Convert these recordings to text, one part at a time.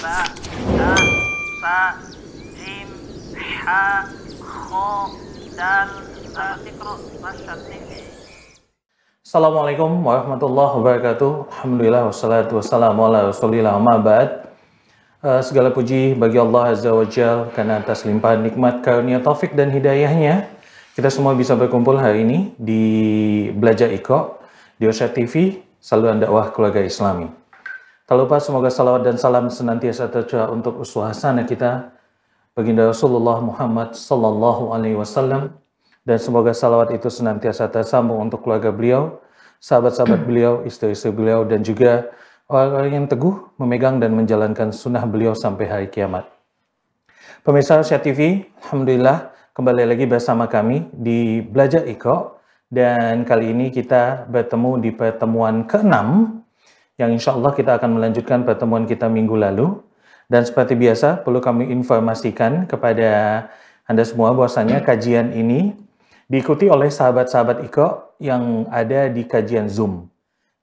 ba, sa, jim. Assalamualaikum warahmatullahi wabarakatuh. Alhamdulillah wassalatu wassalamu ala rasulillah ba'd. Uh, segala puji bagi Allah Azza wa Jal karena atas limpahan nikmat karunia taufik dan hidayahnya kita semua bisa berkumpul hari ini di Belajar Iko di Osha TV saluran dakwah keluarga Islami. Tak lupa semoga salawat dan salam senantiasa tercurah untuk uswah hasanah kita. Baginda Rasulullah Muhammad sallallahu alaihi wasallam. Dan semoga salawat itu senantiasa tersambung untuk keluarga beliau, sahabat-sahabat beliau, istri-istri beliau, dan juga orang-orang yang teguh memegang dan menjalankan sunnah beliau sampai hari kiamat. Pemirsa Asia TV, Alhamdulillah kembali lagi bersama kami di Belajar Iko dan kali ini kita bertemu di pertemuan ke-6 yang insya Allah kita akan melanjutkan pertemuan kita minggu lalu dan seperti biasa perlu kami informasikan kepada anda semua bahwasanya kajian ini diikuti oleh sahabat-sahabat Iko yang ada di kajian Zoom.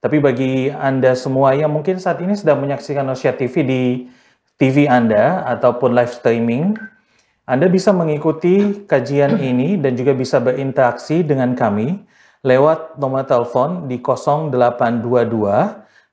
Tapi bagi Anda semua yang mungkin saat ini sedang menyaksikan Osia TV di TV Anda ataupun live streaming, Anda bisa mengikuti kajian ini dan juga bisa berinteraksi dengan kami lewat nomor telepon di 0822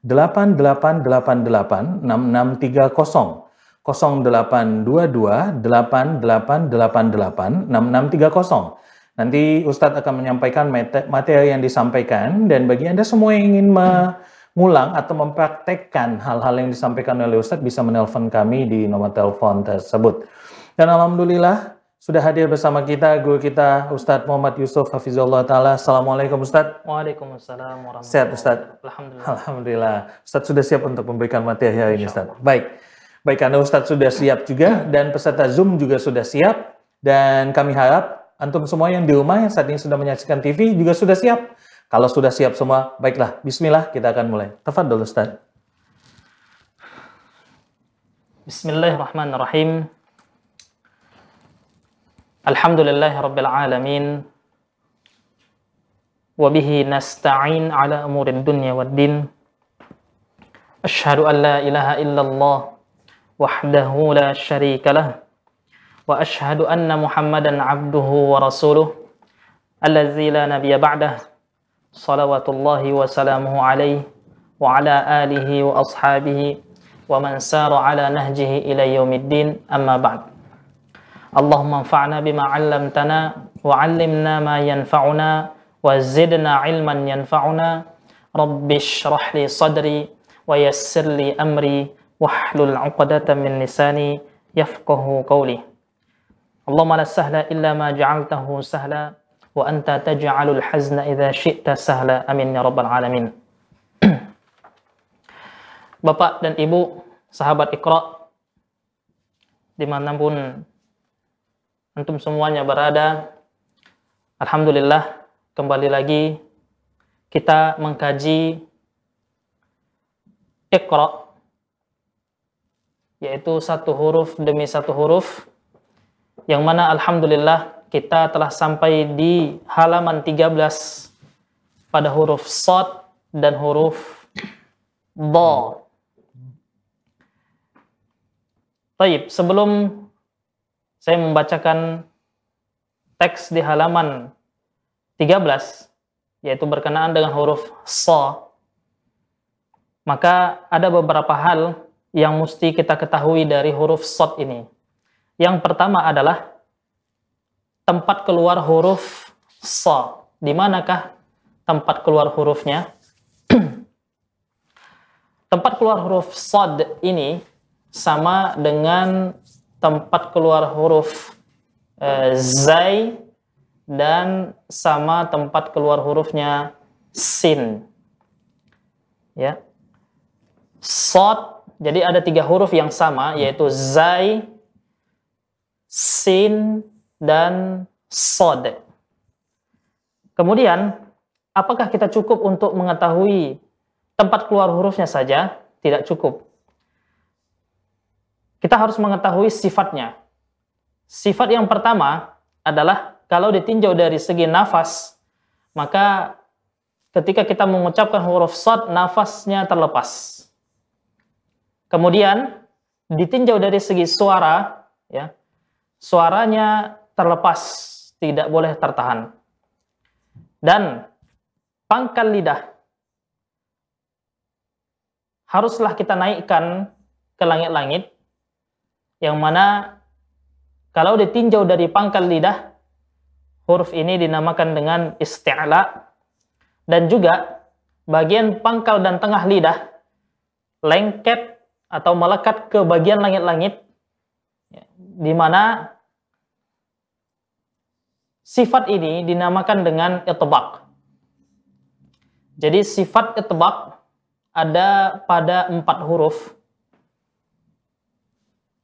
8888 6630 0822 8888 6630 Nanti Ustadz akan menyampaikan materi yang disampaikan dan bagi Anda semua yang ingin mengulang atau mempraktekkan hal-hal yang disampaikan oleh Ustadz bisa menelpon kami di nomor telepon tersebut. Dan Alhamdulillah sudah hadir bersama kita guru kita Ustadz Muhammad Yusuf Hafizullah Ta'ala. Assalamualaikum Ustadz. Waalaikumsalam warahmatullahi Sehat Ustadz? Alhamdulillah. Alhamdulillah. Ustadz sudah siap untuk memberikan materi hari ini Ustadz. Baik. Baik, karena Ustadz sudah siap juga dan peserta Zoom juga sudah siap dan kami harap antum semua yang di rumah yang saat ini sudah menyaksikan TV juga sudah siap. Kalau sudah siap semua, baiklah, bismillah kita akan mulai. Tafadhol Ustaz. Bismillahirrahmanirrahim. الحمد لله رب العالمين وبه نستعين على أمور الدنيا والدين أشهد أن لا إله إلا الله وحده لا شريك له وأشهد أن محمدا عبده ورسوله الذي لا نبي بعده صلوات الله وسلامه عليه وعلى آله وأصحابه ومن سار على نهجه إلى يوم الدين أما بعد اللهم انفعنا بما علمتنا وعلمنا ما ينفعنا وزدنا علما ينفعنا. رب اشرح لي صدري ويسر لي أمري واحلل عقدة من لساني يفقه قولي. اللهم لا سهل إلا ما جعلته سهلا وأنت تجعل الحزن إذا شئت سهلا. أمين يا رب العالمين. Bapak dan Ibu, sahabat Iqra, dimanapun antum semuanya berada, Alhamdulillah, kembali lagi kita mengkaji Iqra, yaitu satu huruf demi satu huruf, yang mana alhamdulillah kita telah sampai di halaman 13 pada huruf sod dan huruf do. Taib, sebelum saya membacakan teks di halaman 13 yaitu berkenaan dengan huruf so maka ada beberapa hal yang mesti kita ketahui dari huruf sod ini. Yang pertama adalah tempat keluar huruf sa. Di manakah tempat keluar hurufnya? tempat keluar huruf sad ini sama dengan tempat keluar huruf e, zai dan sama tempat keluar hurufnya sin. Ya. Sad, jadi ada tiga huruf yang sama yaitu zai, sin, dan sod. Kemudian, apakah kita cukup untuk mengetahui tempat keluar hurufnya saja? Tidak cukup. Kita harus mengetahui sifatnya. Sifat yang pertama adalah kalau ditinjau dari segi nafas, maka ketika kita mengucapkan huruf sod, nafasnya terlepas. Kemudian, ditinjau dari segi suara, ya, suaranya terlepas, tidak boleh tertahan. Dan pangkal lidah haruslah kita naikkan ke langit-langit, yang mana kalau ditinjau dari pangkal lidah, huruf ini dinamakan dengan isti'la, dan juga bagian pangkal dan tengah lidah lengket atau melekat ke bagian langit-langit ya, di mana sifat ini dinamakan dengan itbaq. Jadi sifat itbaq ada pada empat huruf.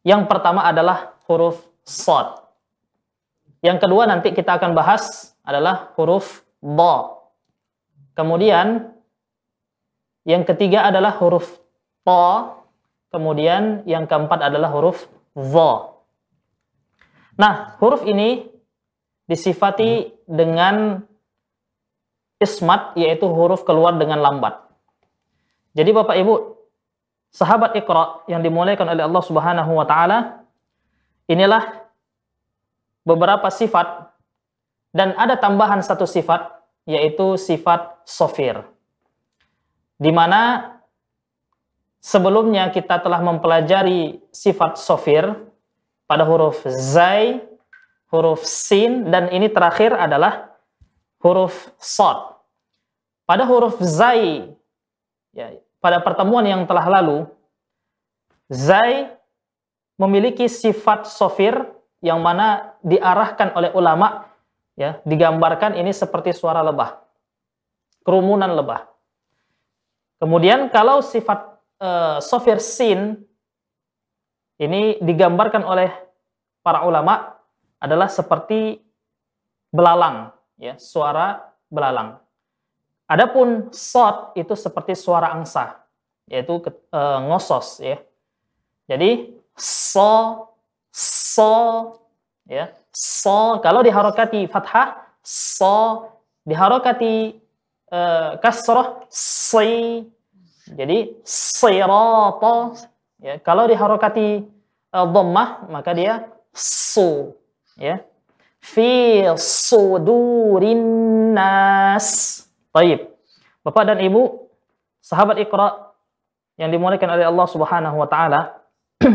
Yang pertama adalah huruf sod. Yang kedua nanti kita akan bahas adalah huruf ba. Kemudian yang ketiga adalah huruf ta Kemudian yang keempat adalah huruf dha. Nah, huruf ini disifati dengan ismat yaitu huruf keluar dengan lambat. Jadi Bapak Ibu, sahabat Iqra yang dimuliakan oleh Allah Subhanahu wa taala, inilah beberapa sifat dan ada tambahan satu sifat yaitu sifat sofir. Di mana Sebelumnya kita telah mempelajari sifat sofir pada huruf zai, huruf sin, dan ini terakhir adalah huruf sod. Pada huruf zai, ya, pada pertemuan yang telah lalu, zai memiliki sifat sofir yang mana diarahkan oleh ulama, ya, digambarkan ini seperti suara lebah, kerumunan lebah. Kemudian kalau sifat uh, sofir sin ini digambarkan oleh para ulama adalah seperti belalang, ya, suara belalang. Adapun sod itu seperti suara angsa, yaitu uh, ngosos, ya. Jadi so, so, ya, so. Kalau diharokati fathah, so, diharokati uh, kasroh, si, jadi sirata ya kalau diharokati uh, dhammah maka dia su ya. Fi sudurin nas. Baik. Bapak dan Ibu, sahabat Iqra yang dimuliakan oleh Allah Subhanahu wa taala,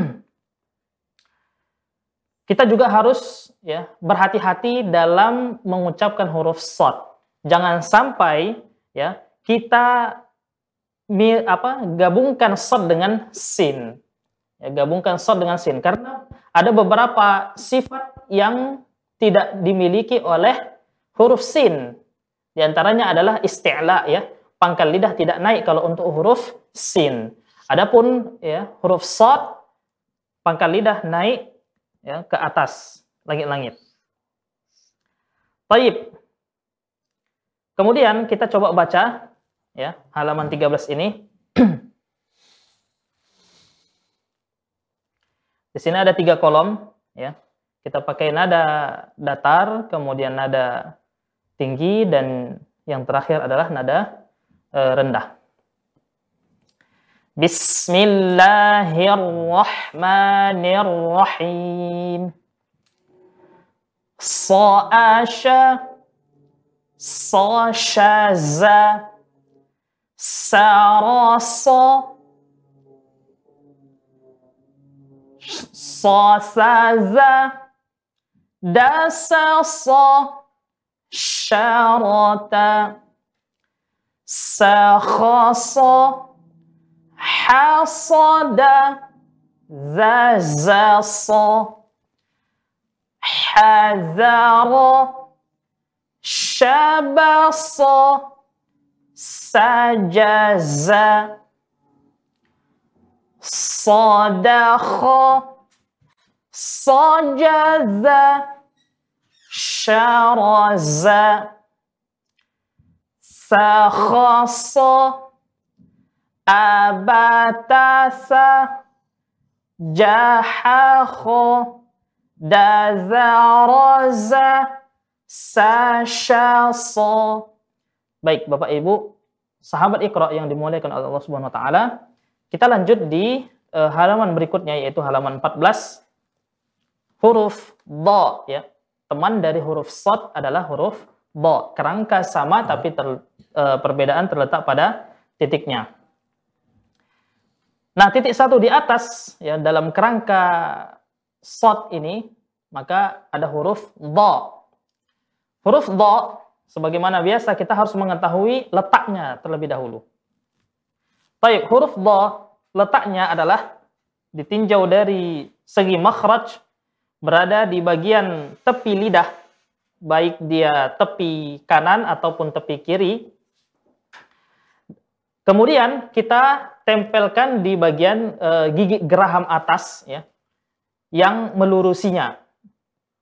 kita juga harus ya berhati-hati dalam mengucapkan huruf shad. Jangan sampai ya kita mi, apa gabungkan sod dengan sin. Ya, gabungkan sod dengan sin karena ada beberapa sifat yang tidak dimiliki oleh huruf sin. Di antaranya adalah isti'la ya. Pangkal lidah tidak naik kalau untuk huruf sin. Adapun ya huruf sod pangkal lidah naik ya ke atas langit-langit. Baik. Kemudian kita coba baca ya halaman 13 ini di sini ada tiga kolom ya kita pakai nada datar kemudian nada tinggi dan yang terakhir adalah nada e, rendah. Bismillahirrahmanirrahim. Sa'asha Sa'shaza Sarasa Sa'saza dasasa. شارة سخص حصد ذزص حذر شبص سجز صدخ صجز syaraza sakhasa abatasa jahakho dazaraza sashasa Baik, Bapak Ibu, sahabat Iqra yang dimuliakan oleh Allah Subhanahu wa taala, kita lanjut di uh, halaman berikutnya yaitu halaman 14 huruf do ya. Teman dari huruf sod adalah huruf do. Kerangka sama tapi ter, uh, perbedaan terletak pada titiknya. Nah, titik satu di atas ya dalam kerangka sod ini maka ada huruf do. Huruf do sebagaimana biasa kita harus mengetahui letaknya terlebih dahulu. Baik, huruf do letaknya adalah ditinjau dari segi makhraj berada di bagian tepi lidah baik dia tepi kanan ataupun tepi kiri. Kemudian kita tempelkan di bagian e, gigi geraham atas ya yang melurusinya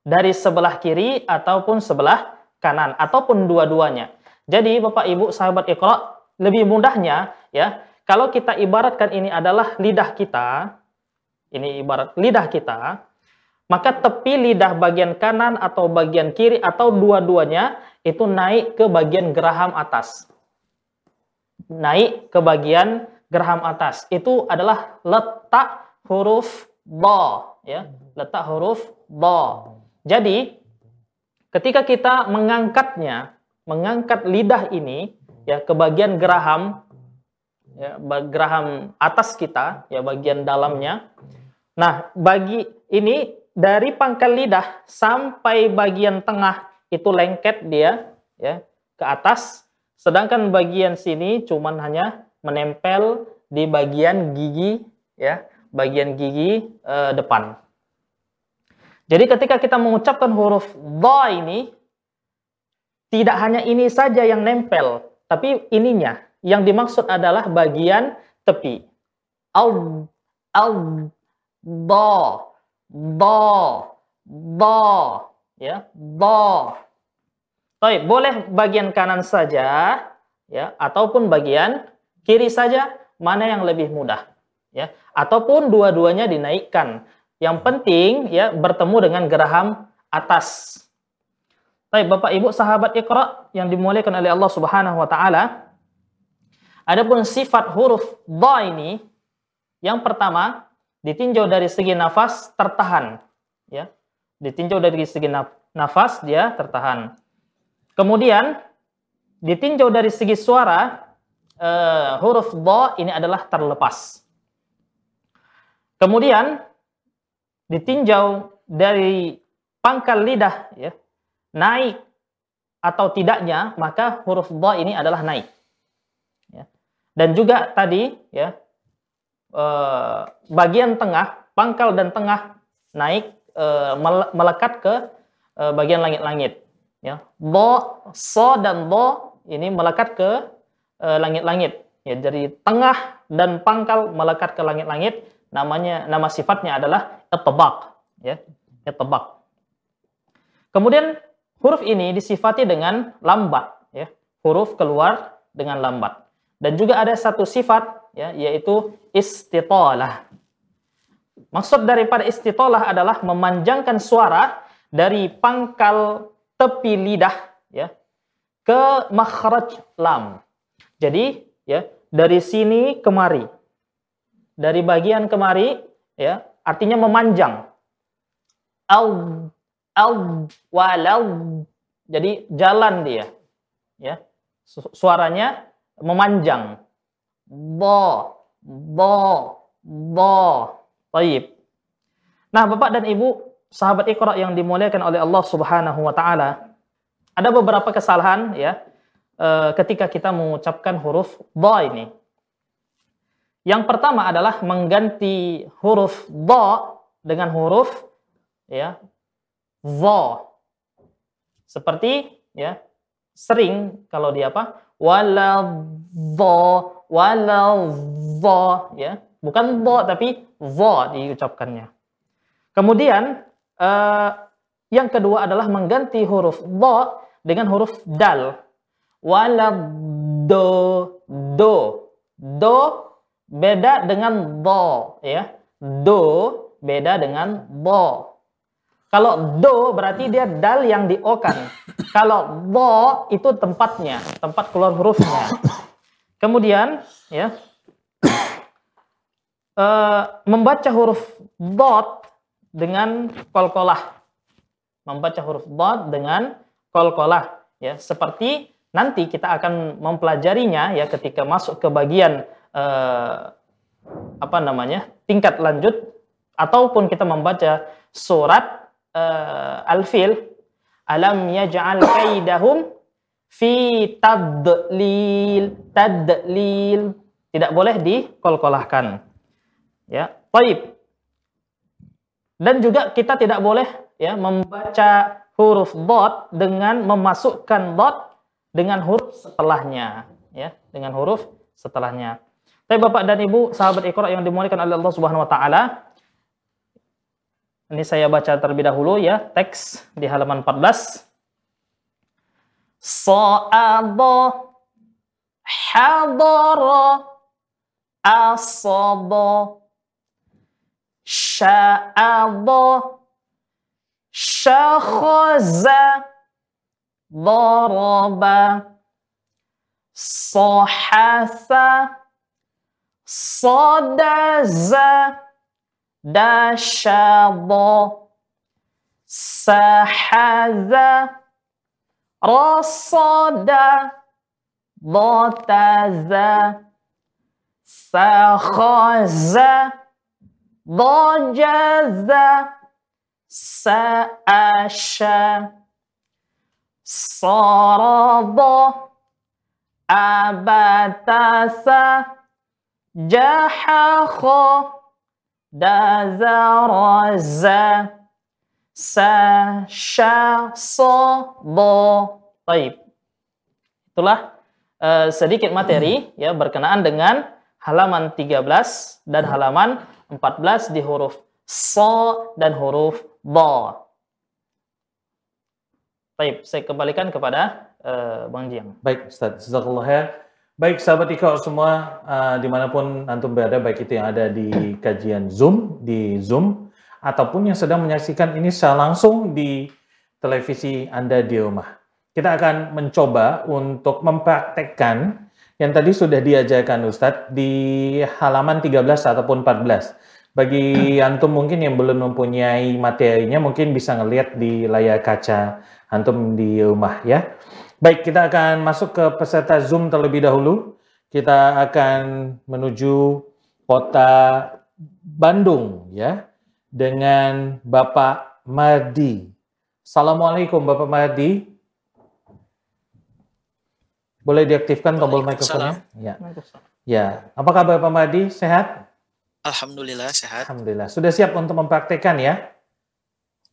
dari sebelah kiri ataupun sebelah kanan ataupun dua-duanya. Jadi Bapak Ibu sahabat Iqra lebih mudahnya ya kalau kita ibaratkan ini adalah lidah kita, ini ibarat lidah kita, maka tepi lidah bagian kanan atau bagian kiri atau dua-duanya itu naik ke bagian geraham atas. Naik ke bagian geraham atas. Itu adalah letak huruf ba, ya. Letak huruf ba. Jadi ketika kita mengangkatnya, mengangkat lidah ini ya ke bagian geraham ya, geraham atas kita, ya bagian dalamnya. Nah, bagi ini dari pangkal lidah sampai bagian tengah itu lengket dia ya ke atas, sedangkan bagian sini cuman hanya menempel di bagian gigi ya, bagian gigi eh, depan. Jadi ketika kita mengucapkan huruf dha ini tidak hanya ini saja yang nempel, tapi ininya yang dimaksud adalah bagian tepi. Al al da da da ya da. Baik, boleh bagian kanan saja ya ataupun bagian kiri saja mana yang lebih mudah ya ataupun dua-duanya dinaikkan. Yang penting ya bertemu dengan geraham atas. Baik, Bapak Ibu sahabat Iqra yang dimuliakan oleh Allah Subhanahu wa taala, Adapun sifat huruf dha ini yang pertama ditinjau dari segi nafas tertahan ya. Ditinjau dari segi nafas dia tertahan. Kemudian ditinjau dari segi suara uh, huruf dha ini adalah terlepas. Kemudian ditinjau dari pangkal lidah ya naik atau tidaknya maka huruf dha ini adalah naik. Dan juga tadi ya eh, bagian tengah, pangkal dan tengah naik eh, melekat ke eh, bagian langit-langit. Ya, do, so dan do ini melekat ke langit-langit. Ya, dari tengah dan pangkal melekat ke langit-langit, namanya nama sifatnya adalah etebak. Ya, etebak. Kemudian huruf ini disifati dengan lambat. Ya, huruf keluar dengan lambat. Dan juga ada satu sifat ya yaitu istitalah. Maksud daripada istitalah adalah memanjangkan suara dari pangkal tepi lidah ya ke makhraj lam. Jadi ya dari sini kemari. Dari bagian kemari ya artinya memanjang. Al al jadi jalan dia ya suaranya memanjang. Bo, bo, bo. Baik. Nah, Bapak dan Ibu, sahabat Iqra yang dimuliakan oleh Allah Subhanahu wa taala, ada beberapa kesalahan ya eh, ketika kita mengucapkan huruf bo ini. Yang pertama adalah mengganti huruf do dengan huruf ya. Seperti ya sering kalau di apa? waladha waladha ya. Bukan dha tapi dha diucapkannya. Kemudian uh, yang kedua adalah mengganti huruf dha dengan huruf dal. Waladdo do do. Beda dengan dha ya. Do beda dengan dha kalau do berarti dia dal yang diokan. Kalau do itu tempatnya, tempat keluar hurufnya. Kemudian ya uh, membaca huruf dot dengan kolkolah. Membaca huruf dot dengan kolkolah. Ya, seperti nanti kita akan mempelajarinya ya ketika masuk ke bagian uh, apa namanya tingkat lanjut ataupun kita membaca surat uh, Al-Fil alam yaj'al kaidahum fi tadlil tadlil. Tidak boleh dikolkolahkan. Ya baik dan juga kita tidak boleh ya membaca huruf dot dengan memasukkan dot dengan huruf setelahnya ya dengan huruf setelahnya. Tapi Bapak dan Ibu sahabat Iqra yang dimuliakan oleh Allah Subhanahu wa taala ini saya baca terlebih dahulu ya teks di halaman 14 Sa'adha hadara asada sya'adha syakhaza daraba رصد ضاد ذا سخز ضجز سأش صرض أبتس جحخ دزرز Abatasa jahakha dazaraza sasyasada Taib. Itulah uh, sedikit materi ya berkenaan dengan halaman 13 dan halaman 14 di huruf so dan huruf ba. Baik, saya kembalikan kepada uh, Bang Jiang. Baik, Ustaz. Jazakallah khair. Baik sahabat Ika semua, uh, di mana pun antum berada, baik itu yang ada di kajian Zoom, di Zoom, ataupun yang sedang menyaksikan ini secara langsung di televisi Anda di rumah. Kita akan mencoba untuk mempraktekkan yang tadi sudah diajarkan Ustadz di halaman 13 ataupun 14. Bagi antum mungkin yang belum mempunyai materinya, mungkin bisa ngelihat di layar kaca antum di rumah ya. Baik, kita akan masuk ke peserta Zoom terlebih dahulu. Kita akan menuju kota Bandung ya dengan Bapak Mardi. Assalamualaikum Bapak Mardi. Boleh diaktifkan tombol mikrofonnya? Ya. Ya. Apa kabar Bapak Mardi? Sehat? Alhamdulillah sehat. Alhamdulillah. Sudah siap untuk mempraktekkan ya?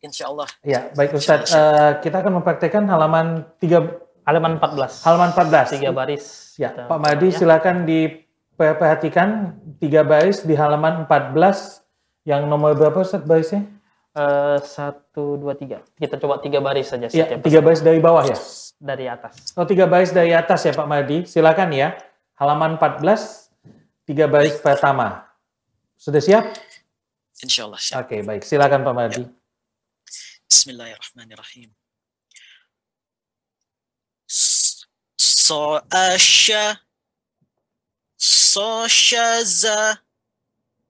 Insya Allah. Ya, baik Ustaz. Uh, kita akan mempraktekkan halaman 3 Halaman 14. Halaman 14. Tiga baris. Ya, Pak Madi ya. silakan diperhatikan tiga baris di halaman 14 yang nomor berapa Ustaz barisnya? Uh, satu, dua, tiga. Kita coba tiga baris saja. Ya, tiga baris dari bawah ya? Dari atas. Oh, tiga baris dari atas ya Pak Madi. Silakan ya. Halaman 14, tiga baris pertama. Sudah siap? Insya Allah siap. Oke, baik. Silakan Pak Madi. Ya. Bismillahirrahmanirrahim. so asha so shaza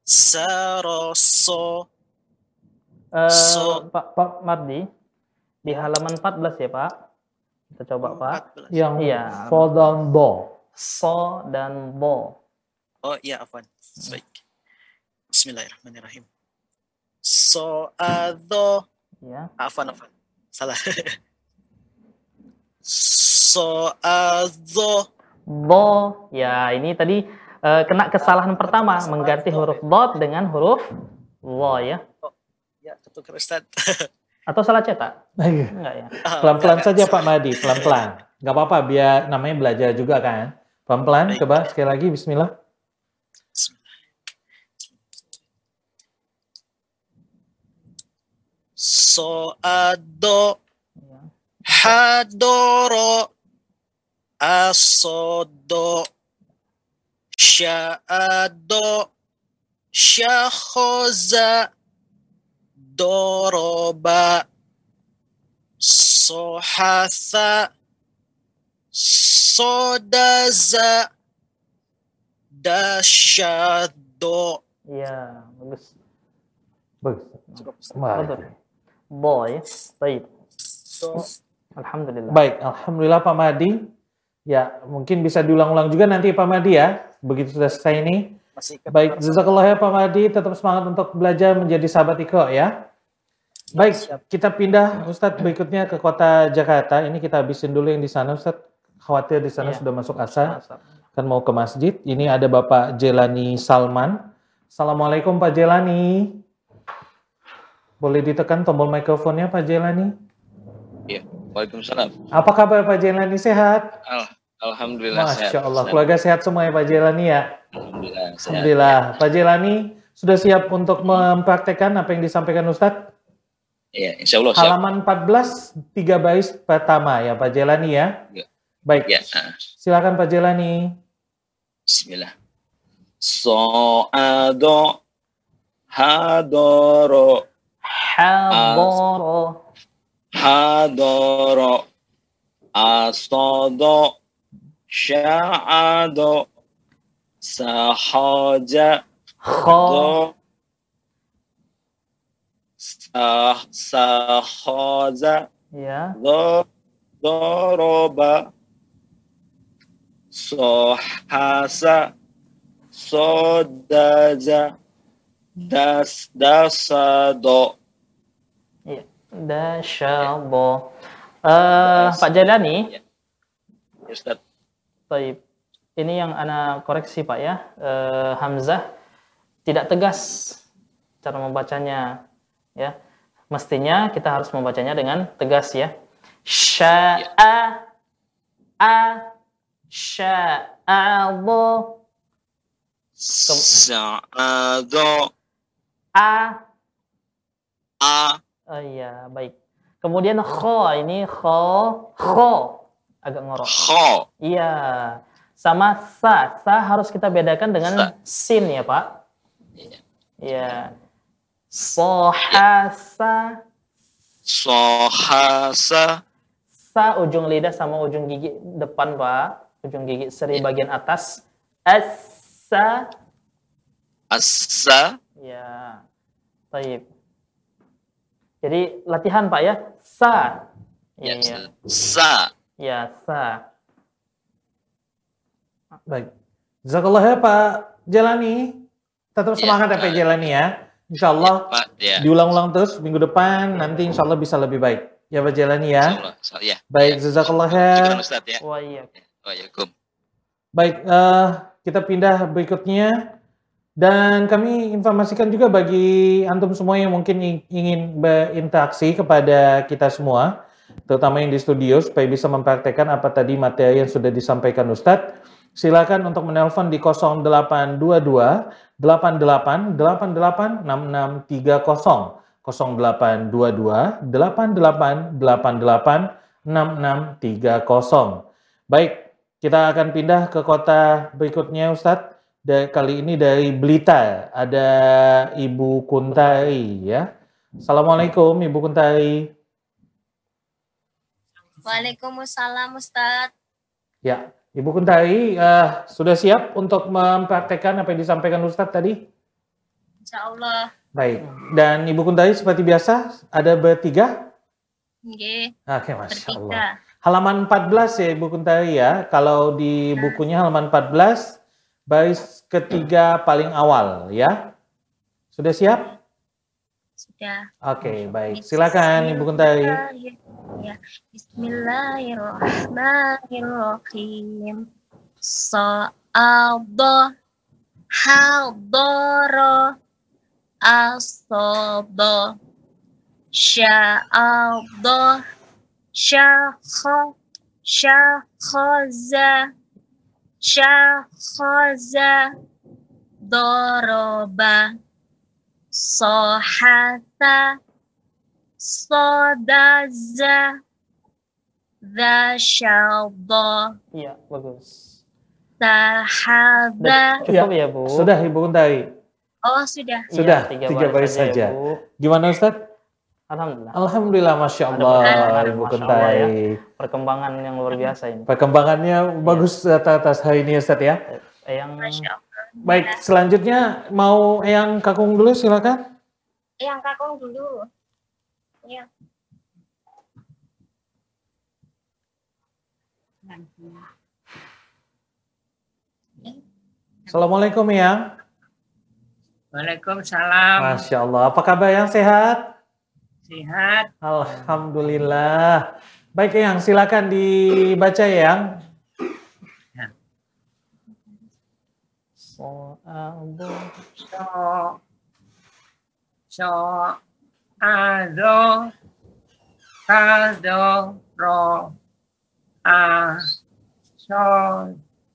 saroso. Uh, so. Pak Pak Mardi di halaman 14 ya Pak. Kita coba Pak. 14. yang iya, so dan bo. So dan bo. Oh iya afwan. Baik. Bismillahirrahmanirrahim. So ado ya afwan afwan. Salah. So'adho. Bo. Ya, ini tadi uh, kena kesalahan pertama. Mengganti huruf dot dengan huruf wo ya. Oh, ya, ketukar Ustaz. Atau salah cetak? Enggak ya? Ah, Pelan-pelan saja Pak Madi, pelan-pelan. Enggak apa-apa, biar namanya belajar juga kan. Pelan-pelan, coba sekali lagi, bismillah. So'ado hadoro asodo sya'ado syakhoza doroba sohasa sodaza dasyado Iya, bagus. Bagus. Cukup. Betul. Baik. Ya. Baik. Alhamdulillah. Baik, Alhamdulillah Pak Madi. Ya, mungkin bisa diulang-ulang juga nanti Pak Madi ya. Begitu sudah selesai ini. Masih Baik, jazakallah ya Pak Madi. Tetap semangat untuk belajar menjadi sahabat Iko ya. Baik, kita pindah Ustadz berikutnya ke kota Jakarta. Ini kita habisin dulu yang di sana Ustadz. Khawatir di sana Iya. sudah masuk asar. Kan mau ke masjid. Ini ada Bapak Jelani Salman. Assalamualaikum Pak Jelani. Boleh ditekan tombol mikrofonnya Pak Jelani. Iya, Waalaikumsalam. Apa kabar Pak Jelani? Sehat? Al Alhamdulillah sehat. Masya Allah. Keluarga sehat semua ya Pak Jelani ya? Alhamdulillah sehat. Alhamdulillah. Pak Jelani sudah siap untuk mempraktekkan apa yang disampaikan Ustadz? Iya, insya Allah siap. Halaman 14, tiga baris pertama ya Pak Jelani ya? Ya. Baik, Ya, silakan Pak Jelani. Bismillah. So'ado hadoro Hadoro. Hadoro asodo sya'ado sahaja Kho. do sah sahaja Ya. Do- doroba sohasa sodaja das dasado. Dasyabo. Eh, Pak Jalani, Ustaz Taib. Ini yang ana koreksi Pak ya. Eh, Hamzah tidak tegas cara membacanya ya. Mestinya kita harus membacanya dengan tegas ya. Sya'a a a a Oh iya, baik. Kemudian kho ini kho kho agak ngorok. kho Iya. Sama sa. Sa harus kita bedakan dengan Sa. sin ya, Pak. Iya. Iya. Sohasa. sohasa Sa ujung lidah sama ujung gigi depan, Pak. Ujung gigi seri Iya. bagian atas. Asa. asa Ya. Taib. Jadi latihan, Pak ya. Sa. ya, Iya. sa Ya, sa. Baik. Jazakallah ya Pak Jelani. Tetap Iya, semangat ya Pak Pak. Jelani ya. Insya Allah Pak ya diulang-ulang terus minggu depan nanti insya Allah bisa lebih baik. Ya Pak Jelani ya. Ya Baik, jazakallah ya. Ya iya. Waalaikum Baik, eh, kita pindah berikutnya. Dan kami informasikan juga bagi antum semua yang mungkin ing- ingin berinteraksi kepada kita semua, terutama yang di studio, supaya bisa mempraktekkan apa tadi materi yang sudah disampaikan Ustadz. Silakan untuk menelpon di 0822 88 88 6630. 0822 88 88 6630. Baik, kita akan pindah ke kota berikutnya Ustadz. Da- kali ini dari Blitar, ada Ibu Kuntari ya. Assalamualaikum Ibu Kuntari. Waalaikumsalam Ustaz. Ya, Ibu Kuntari eh, sudah siap untuk mempraktekkan apa yang disampaikan Ustadz tadi? Insya Allah. Baik, dan Ibu Kuntari seperti biasa ada bertiga? Nggih, Oke, Masya Allah. bertiga. Halaman 14 ya Ibu Kuntari ya. Kalau di bukunya halaman 14, baris ketiga paling awal ya. Sudah siap? Sudah. Oke, baik. Silakan Ibu Kuntari. Ya. Bismillahirrahmanirrahim. Sa'adha hadara asada sya'adha syakha syakhaza syakhaza daraba sahata Sodaza Zasyallah Iya, bagus. Sahada Cukup ya, Bu? Sudah Ibu Kuntari. Oh sudah Sudah, tiga baris saja. ya, Bu. Gimana Ustadz? Alhamdulillah. Alhamdulillah, Masya Allah, perkembangan, Ibu Allah ya. Perkembangan yang luar biasa ini. Perkembangannya bagus atas hari ini Ustadz ya. Eh, Yang Baik, selanjutnya mau yang kakung dulu silakan. Yang kakung dulu. Ya. Assalamualaikum yang. Waalaikumsalam. Masya Allah. Apa kabar yang sehat? Sehat. Alhamdulillah. Baik yang silakan dibaca yang. So'abu. So. So. Ado. Kado. Ro. A. So.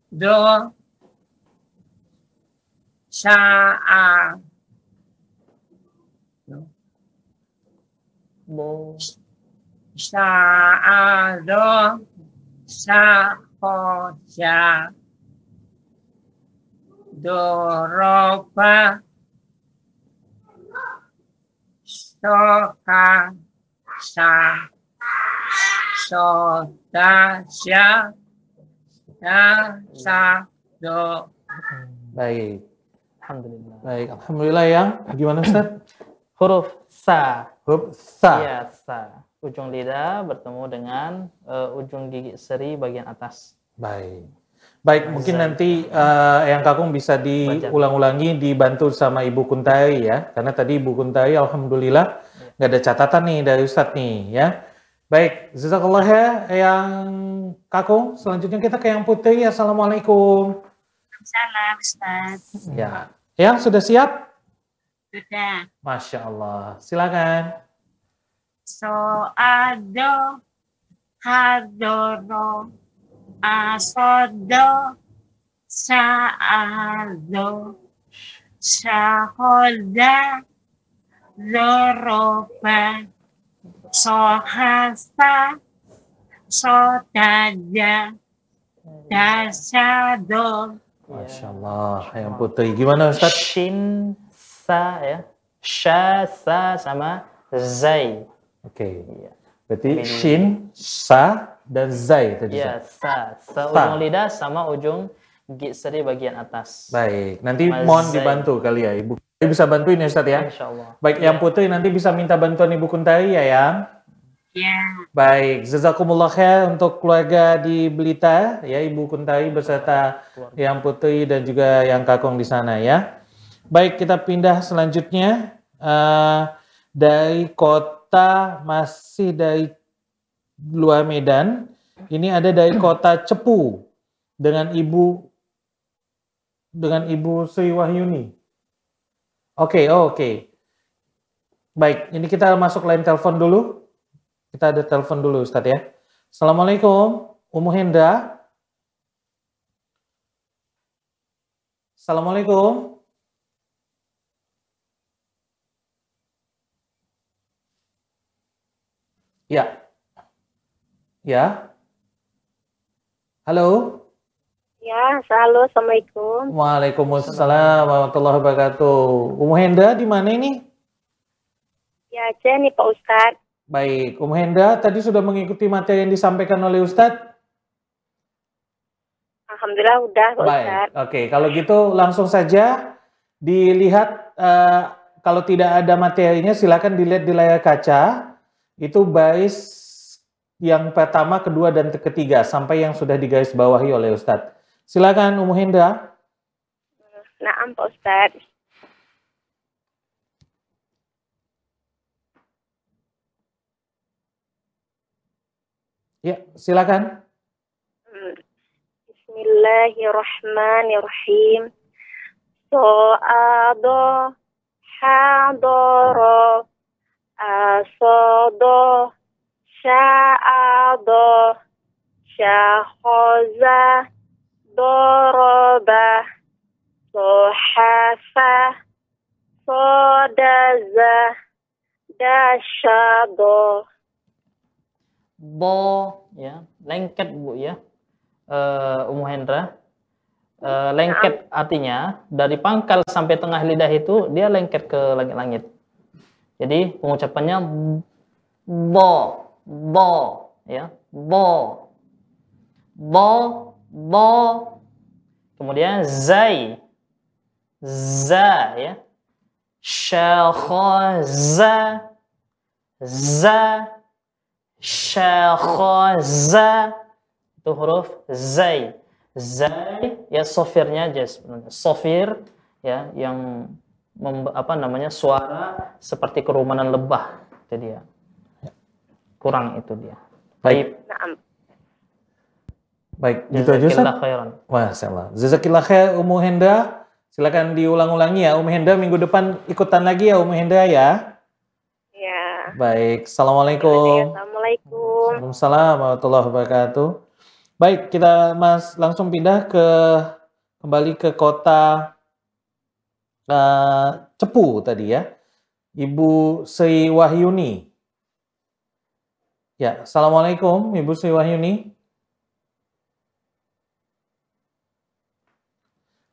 Do. Sa. A. Bo. Sa. A. Do. Sa. Ho. Sa. Doroba Soka Sa Soda Sya Da Sa Do Baik. Alhamdulillah. Baik. Alhamdulillah yang. Gimana Ustaz? Huruf sa. Huruf sa. Iya, sa. Ujung lidah bertemu dengan eh, ujung gigi seri bagian atas. Baik. Baik, mungkin nanti eh, yang kakung bisa diulang-ulangi dibantu sama Ibu Kuntai ya. Karena tadi Ibu Kuntai alhamdulillah nggak ada catatan nih dari Ustadz nih ya. Baik, jazakallah ya yang kakung. Selanjutnya kita ke yang putih. Assalamualaikum. Salam Ustaz. Ya. Yang sudah siap? Sudah. Masya Allah. Silakan. So ado hadoro asodo saado sahoda zoroba sohasa sodada dasado Masya Allah. Yang putih. Gimana Ustaz? Shin, sa ya. Sha, sa sama zai. Oke. Iya. Berarti shin, sa, dan zai tadi. Iya, Ustaz. sa. Sa Sa. ujung lidah sama ujung gigi seri bagian atas. Baik. Nanti Mas mohon Zai. dibantu kali ya Ibu. Kuntai Bisa bantuin ya Ustaz ya? Insya Allah. Baik, yang putih nanti bisa minta bantuan Ibu Kuntai ya yang. ya Baik, jazakumullah khair untuk keluarga di Belita ya Ibu Kuntai beserta yang putih dan juga yang kakung di sana ya. Baik, kita pindah selanjutnya eh, dari kota masih dari luar Medan. Ini ada dari kota Cepu dengan Ibu dengan Ibu Sri Wahyuni. Oke, oh, oke. Baik, ini kita masuk line telepon dulu. Kita ada telepon dulu Ustadz ya. Assalamualaikum, Umu Hendra. Assalamualaikum. Ya. Ya. Halo. Ya, halo, Assalamualaikum. Waalaikumsalam warahmatullahi wabarakatuh. Umu Hendra di mana ini? Ya, aja nih Pak Ustadz. Baik, Umu Hendra tadi sudah mengikuti materi yang disampaikan oleh Ustadz? Alhamdulillah udah Pak Baik, Ustadz. oke. Kalau gitu langsung saja dilihat eh, kalau tidak ada materinya silakan dilihat di layar kaca. Itu baris yang pertama, kedua, dan ketiga sampai yang sudah digaris bawahi oleh Ustadz. Silakan Umu Hendra. Naam Pak Ustadz. Ya, silakan. Bismillahirrahmanirrahim. So'ado, hadoro, asodo, sya'ado, syakhoza, doroba, sohafa, sodaza, dasyado. Bo ya, lengket Bu ya. Eh Umu Hendra. Eh, lengket artinya dari pangkal sampai tengah lidah itu dia lengket ke langit-langit. Jadi pengucapannya bo, bo, ya, bo, bo, bo. Kemudian zai, za ya. Syakhaza za syakhaza itu huruf zai. Zai ya sofirnya aja sebenarnya. Sofir ya yang apa namanya suara seperti kerumanan lebah itu dia. Kurang itu dia. Baik. Baik, gitu aja Ustaz. Allah. Jazakillah khair Umu Henda. Silakan diulang-ulangi ya. Umu Henda minggu depan ikutan lagi ya Umu Henda ya. Ya. Baik. Assalamualaikum. Assalamualaikum. Waalaikumsalam warahmatullahi wabarakatuh. Baik, kita Mas langsung pindah ke kembali ke kota eh, Cepu tadi ya. Ibu Sri Wahyuni. Ya, Assalamualaikum Ibu Sri Wahyuni.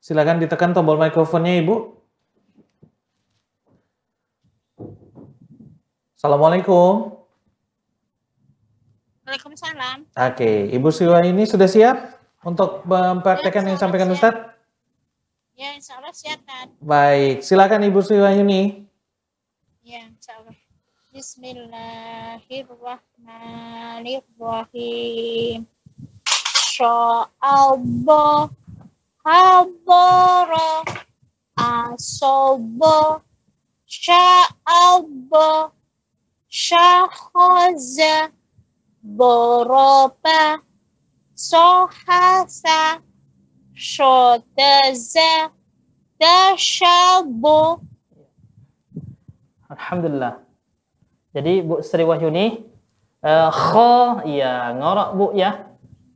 Silakan ditekan tombol mikrofonnya Ibu. Assalamualaikum. Waalaikumsalam. Oke, Ibu Siwa ini sudah siap untuk mempraktekkan yang disampaikan Ustadz? Ya, insya Allah kan. Baik, silakan Ibu Siwa ini. Ya, insya Allah. Bismillahirrahmanirrahim. Sya'allah habara asobo sya'allah syakhaza boroba sohasa shodaza dasyabo Alhamdulillah. Jadi Bu Sri Wahyuni eh, kho iya ngorok Bu ya.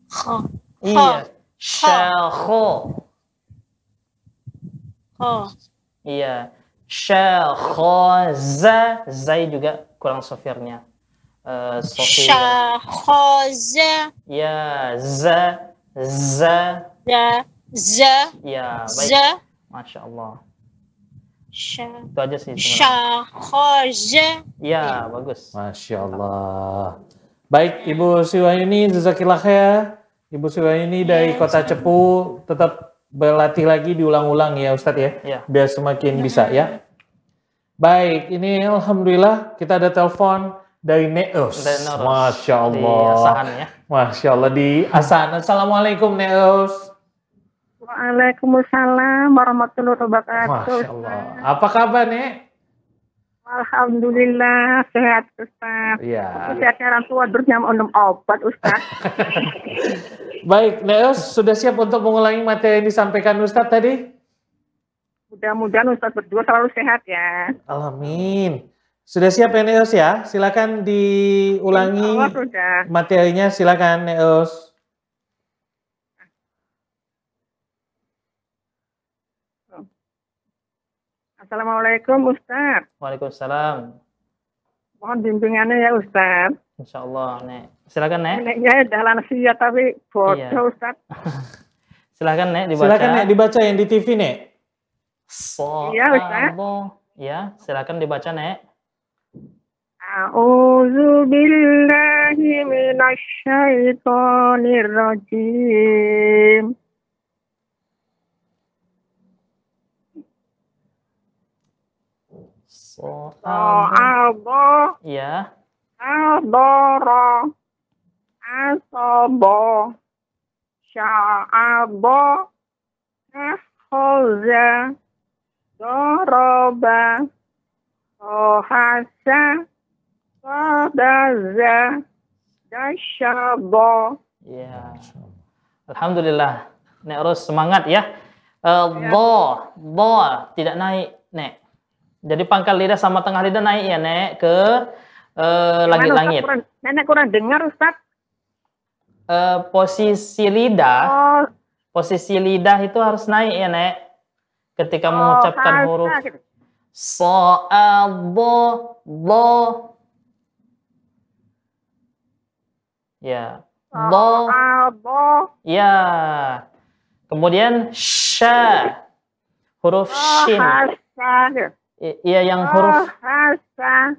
kha Iya. Syakho. kha Iya. Syakhoza. Zai juga kurang sofirnya. Eh, sofir. syakhaza Ya, za, za. Da za Ya, baik. za Masya Allah. sya Itu aja sih syakhaza Ya, bagus. Masya Allah. Baik, Ibu Siwa ini Jazakillah khair. Ibu Siwa ini dari kota Cepu tetap berlatih lagi diulang-ulang ya Ustadz ya. Ya. Biar semakin bisa ya. Baik, ini Alhamdulillah kita ada telepon dari Neus. Dari. Masya Di Allah. Asahan ya. Masya Allah di Asan. Assalamualaikum Neus. Waalaikumsalam warahmatullahi wabarakatuh. Masya Allah. Apa kabar Nek? Alhamdulillah sehat Ustaz. Iya. Sehat orang tua terus minum obat Ustaz. Baik, Neus sudah siap untuk mengulangi materi yang disampaikan Ustadz tadi? Mudah-mudahan Ustaz berdua selalu sehat ya. Alamin. Sudah siap ya Neus ya? Silakan diulangi Allah materinya. Silakan Neus. Assalamualaikum Ustaz. Waalaikumsalam. Mohon bimbingannya ya Ustaz. Insya Allah, Nek. Silakan, Nek. Neneknya dah lansia tapi bodoh Iya. Ustaz. Silakan, Nek, dibaca. Silakan Nek dibaca yang di TV Nek. Iya, Ustaz. Ya, silakan dibaca, Nek. A'udzu billahi minasyaitonir rajim. So'abo. Allah Ya. Adoro Asobo Sya'abo Akhoza Doroba Ohasa Sodaza Dasyabo Ya. Alhamdulillah. Nek Ros semangat ya. Eh, do, do tidak naik, Nek. Jadi pangkal lidah sama tengah lidah naik ya, Nek, ke eh, langit-langit. Kurang, nenek kurang dengar Ustaz Eh, posisi lidah, Oh, posisi lidah itu harus naik ya, Nek. Ketika oh, mengucapkan hasa huruf so, bo, bo. Ya. Do, Abo ya. Kemudian sya. Huruf shin. Ohasa I- Iya yang huruf Ohasa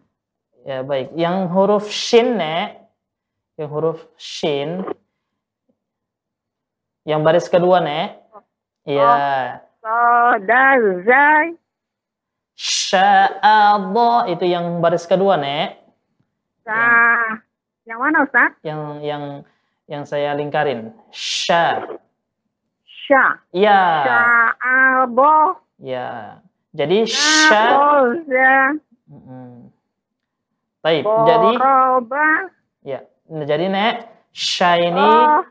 ya baik. Yang huruf shin, Nek. Yang huruf shin. Yang baris kedua, Nek. Iya. Soda zai. Sya'adha itu yang baris kedua, Nek. Sa. Yang mana Ustaz? Yang yang yang saya lingkarin. Sya. Sya. Ya. Sya'abo. Ya. Jadi sya. Nakoza. Mm-mm. Baik, jadi ya. Nah, Jadi, Nek, sya ini Oh.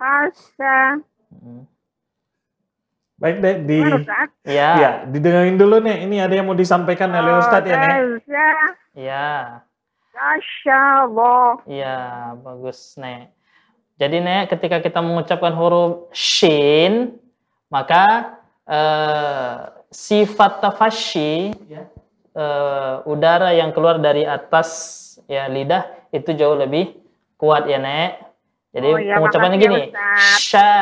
Mm. Baik, Dek, di ya. ya, didengarin dulu nih. Ini ada yang mau disampaikan oleh Ustadz ya, Nek. Ya. Tasyabo. Iya, bagus, Nek. Jadi, Nek, ketika kita mengucapkan huruf shin, maka eh, sifat tafashi, ya, eh, udara yang keluar dari atas ya lidah itu jauh lebih kuat ya, Nek. Jadi Oh, iya, pengucapannya ya, gini, Ustaz. sya,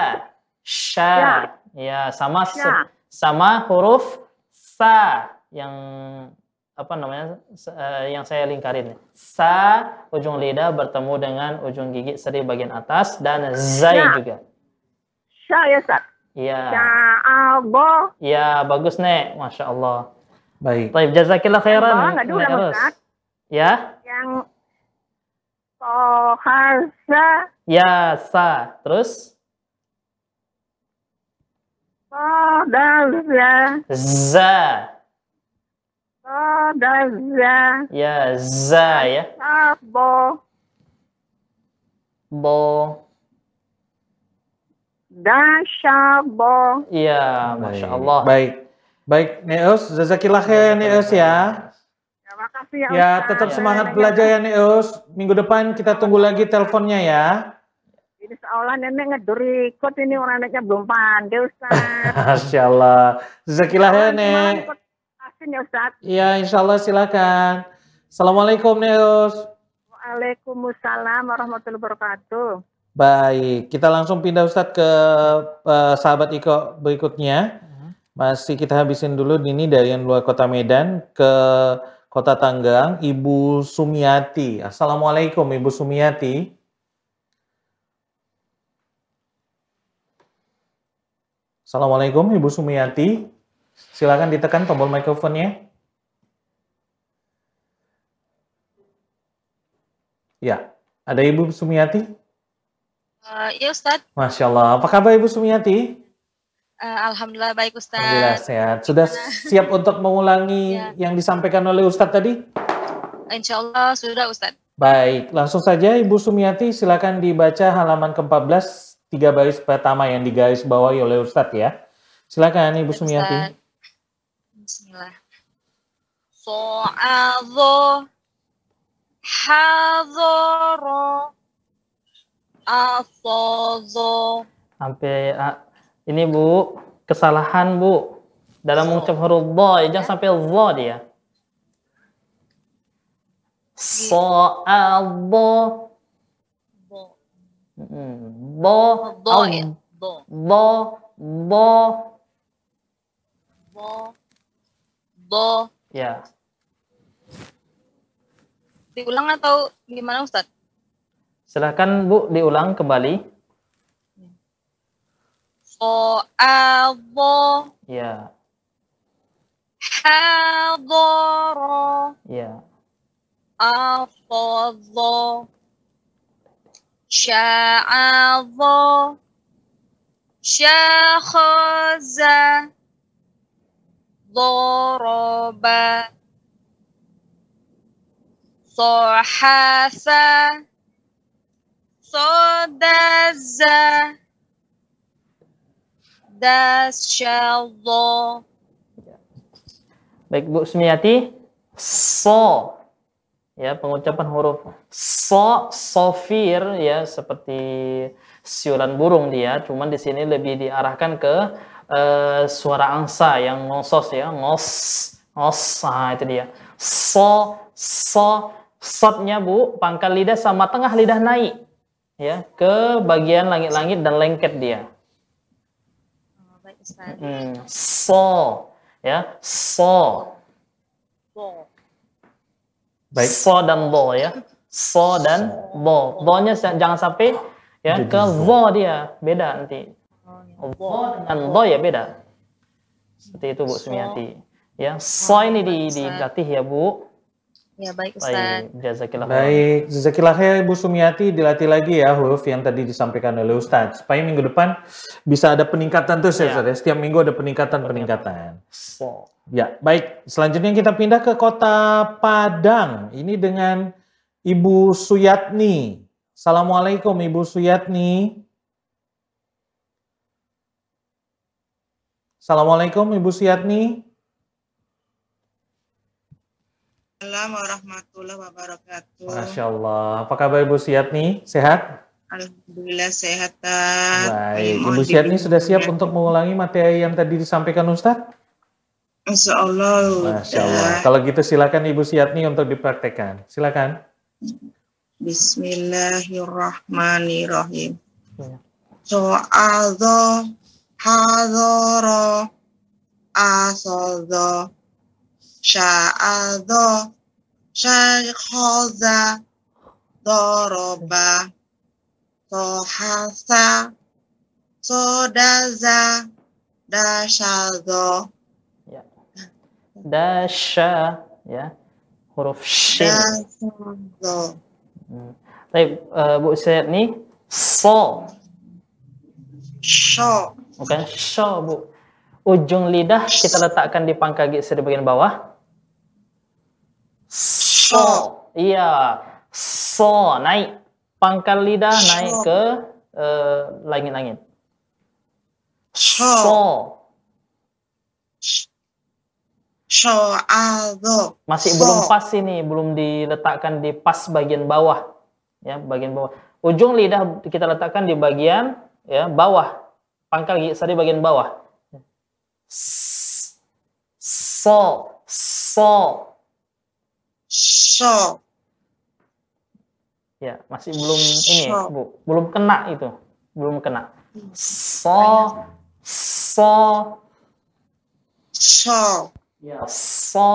sya, Sya. ya sama Sya. sama huruf sa yang apa namanya eh, yang saya lingkarin sa ujung lidah bertemu dengan ujung gigi seri bagian atas dan zai Ya. juga Sya ya Ustaz. Iya Sya'abo. iya bagus nek masya Allah Baik. Baik, jazakillah khairan Bawah nggak diulang, Nek Ros. Ustaz? ya Yang Sohasa. ya sa terus Sodaza. za Sodaza. ya za ya Sabo. bo Dasyabo. iya masya Baik. Allah Baik. Baik, Neus, jazakillah khair Neus ya. Terima kasih ya Ya, Ustaz. tetap semangat belajar ya Neus. Minggu depan kita tunggu lagi teleponnya ya. Ini seolah nenek ngeduri ikut ini orang anaknya belum pandai Ustaz. Masya Allah. Jazakillah khair Semoga Nek. ya Ustaz. Ya, insya Allah silakan. Assalamualaikum Neus. Waalaikumsalam warahmatullahi wabarakatuh. Baik, kita langsung pindah Ustadz ke eh, sahabat Iko berikutnya. Masih kita habisin dulu ini dari yang luar kota Medan ke kota Tanggerang, Ibu Sumiati. Assalamualaikum Ibu Sumiati. Assalamualaikum Ibu Sumiati. Silakan ditekan tombol mikrofonnya. Ya, ada Ibu Sumiati? Eh, ya Ustadz, Masya Allah. Apa kabar Ibu Sumiati? Eh, Alhamdulillah baik Ustadz. Alhamdulillah sehat. Sudah siap untuk mengulangi Ya. yang disampaikan oleh Ustadz tadi? Insya Allah sudah Ustadz. Baik, langsung saja Ibu Sumiati silakan dibaca halaman ke-14, tiga baris pertama yang digaris bawahi oleh Ustadz ya. Silakan Ibu Sumiati. Ustadz. Bismillah. So'adho hadhoro afadho sampai ah, ini Bu kesalahan Bu dalam mengucap huruf dha ya, jangan sampai dha dia So'adho Bo. Mm, Bo Bo. Bo. Bo Bo Bo. Bo. Ya Diulang atau gimana Ustadz? Silahkan Bu diulang kembali. So abo. Ya. Hadoro. Ya. Afadho. Sya'adho. Syakhaza. Doroba. Sohafa sodaza dasyallah. Baik Bu Sumiati, so. Ya pengucapan huruf so sofir ya seperti siulan burung dia, cuman di sini lebih diarahkan ke uh, suara angsa yang ngosos ya ngos ngos. Ah, itu dia. So so sotnya bu pangkal lidah sama tengah lidah naik ya ke bagian langit-langit dan lengket dia. Oh, baik Ustaz. Hmm, so ya, so. Baik. So dan do ya. So dan do. Do-nya sa- jangan sampai ya Jadi ke zo dia. Beda nanti. Oh, ya. Do dengan do ya beda. Seperti itu Bu So. Sumiati. Ya, so ini di, dilatih ya Bu. Ya, baik Ustaz. Baik, jazakillah. Baik, jazakillah khair Ibu Sumiati dilatih lagi ya huruf yang tadi disampaikan oleh Ustadz supaya minggu depan bisa ada peningkatan terus ya, Ya. Ustadz ya. Setiap minggu ada peningkatan-peningkatan. Ya, baik. Selanjutnya kita pindah ke kota Padang. Ini dengan Ibu Suyatni. Assalamualaikum Ibu Suyatni. Assalamualaikum Ibu Suyatni. Assalamualaikum warahmatullahi wabarakatuh. Masya Allah. Apa kabar Ibu Suyatni? Sehat? Alhamdulillah sehat. Baik. Ibu dibimbing sudah siap untuk mengulangi materi yang tadi disampaikan Ustadz? Insya Allah. Masya Allah. Kalau gitu silakan Ibu Suyatni untuk dipraktekkan. Silakan. Bismillahirrahmanirrahim. Ya. So'adho, hadoro, asodho, sya'adho, syaikhoza, doroba, sohasa, sodaza, dasyadho, Dasya ya. Huruf shin. dasyadho. Hmm. Baik, eh, Bu Suyatni, so Sho, bukan sho Bu. Ujung lidah kita letakkan di pangkal gigi bagian bawah. So. Iya. So naik. Pangkal lidah naik So. ke eh, langit-langit. So. So. Sho'adho. Masih So. belum pas ini, belum diletakkan di pas bagian bawah. Ya, bagian bawah. Ujung lidah kita letakkan di bagian ya bawah. Pangkal gigi sari bagian bawah. So, so. So. Ya, masih belum ini. Bu. Belum kena itu. Belum kena. So, so, So. ya, so.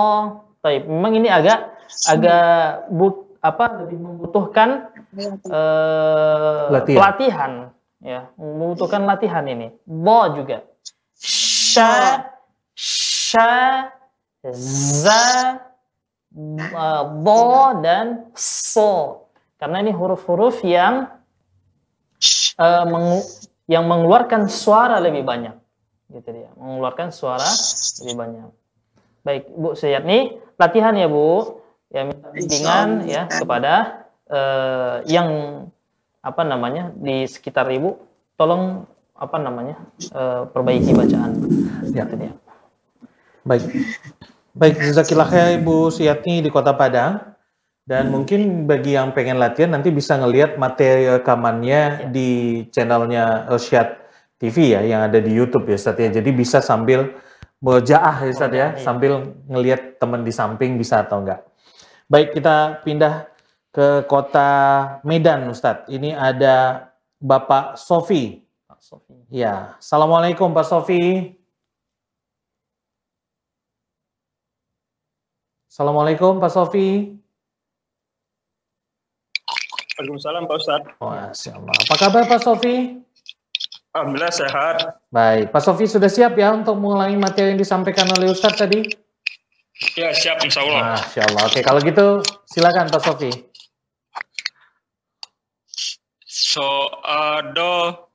Baik, memang ini agak agak but apa lebih membutuhkan eh, Latihan. pelatihan ya membutuhkan latihan ini bo juga sha sha za bo dan so. Karena ini huruf-huruf yang eh, mengu- yang mengeluarkan suara lebih banyak. Gitu dia mengeluarkan suara lebih banyak. Baik Bu Suyatni latihan ya Bu. Ya minta bimbingan ya kepada eh, yang apa namanya di sekitar ibu. Tolong apa namanya eh, perbaiki bacaan. Ya. Itu dia. Baik. Baik, jazakillah khair Ibu Suyatni di Kota Padang. Dan mungkin bagi yang pengen latihan nanti bisa ngelihat materi rekamannya di channelnya Rosyad TV ya yang ada di YouTube ya Ustaz ya. Jadi bisa sambil berjaah ya Ustaz ya, sambil ngelihat teman di samping bisa atau enggak. Baik, kita pindah ke kota Medan Ustadz. Ini ada Bapak Sofi. Pak Sofi. Ya, Assalamualaikum Pak Sofi. Assalamualaikum Pak Sofi. Waalaikumsalam Pak Ustadz. Masya Allah. Apa kabar Pak Sofi? Alhamdulillah sehat. Baik, Pak Sofi sudah siap ya untuk mengulangi materi yang disampaikan oleh Ustadz tadi? Ya siap Insya Allah. Masya Allah. Oke, kalau gitu silakan Pak Sofi. Soado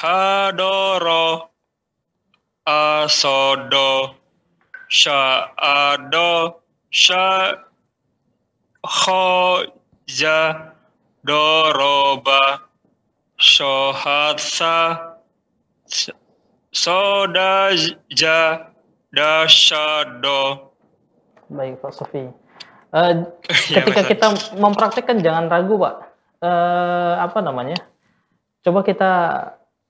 hadoro asodo syaado sya khoja doroba shohatsa sodaja dasyado Baik Pak Sofi. Ya, ketika kita mempraktekkan jangan ragu Pak. Eh, apa namanya? Coba kita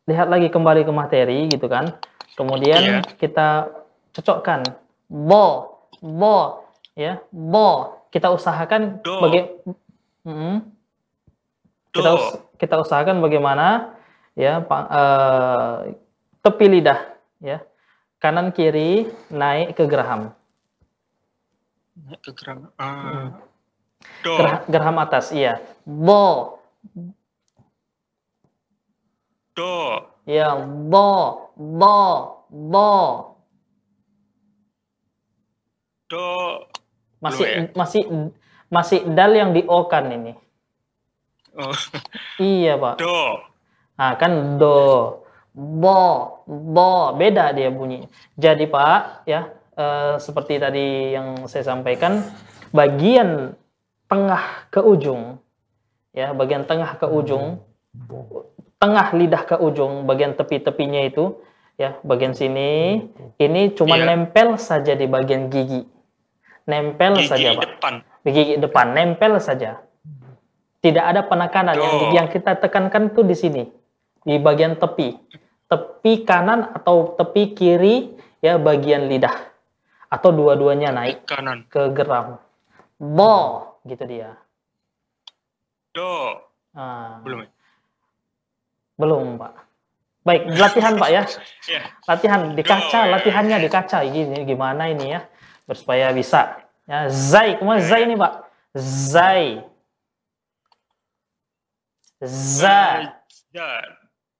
lihat lagi kembali ke materi gitu kan. Kemudian Iya. kita cocokkan bo, bo, ya, bo. Kita usahakan Do. baga- Mm-mm. kita us- kita usahakan bagaimana ya eh, tepi lidah ya. Kanan kiri naik ke geraham. Ke gerang ah. do. Gerah- geraham atas iya. Bo do. Ya bo bo bo Do. Masih ya? masih masih dal yang diokan ini. Oh. Iya, Pak. Do. Nah, kan do, bo, bo, beda dia bunyi. Jadi Pak, ya eh, seperti tadi yang saya sampaikan, bagian tengah ke ujung, ya bagian tengah ke ujung, tengah lidah ke ujung, bagian tepi-tepinya itu, ya bagian sini, ini cuma Iya. nempel saja di bagian gigi, nempel Gigi saja Pak, depan. di gigi depan, nempel saja. Tidak ada penekanan yang Oh. yang kita tekankan tuh di sini, di bagian tepi, tepi kanan atau tepi kiri, ya bagian lidah, atau dua-duanya naik Kanan. ke geram. Bo, gitu dia. Do. Ah, Belum. ya? belum Pak. Baik, latihan Pak ya. Ya. Latihan di kaca, latihannya di kaca. Gini gimana ini ya? Supaya bisa. Ya, zai, ke mana zai ini Pak? Zai. Za. Za.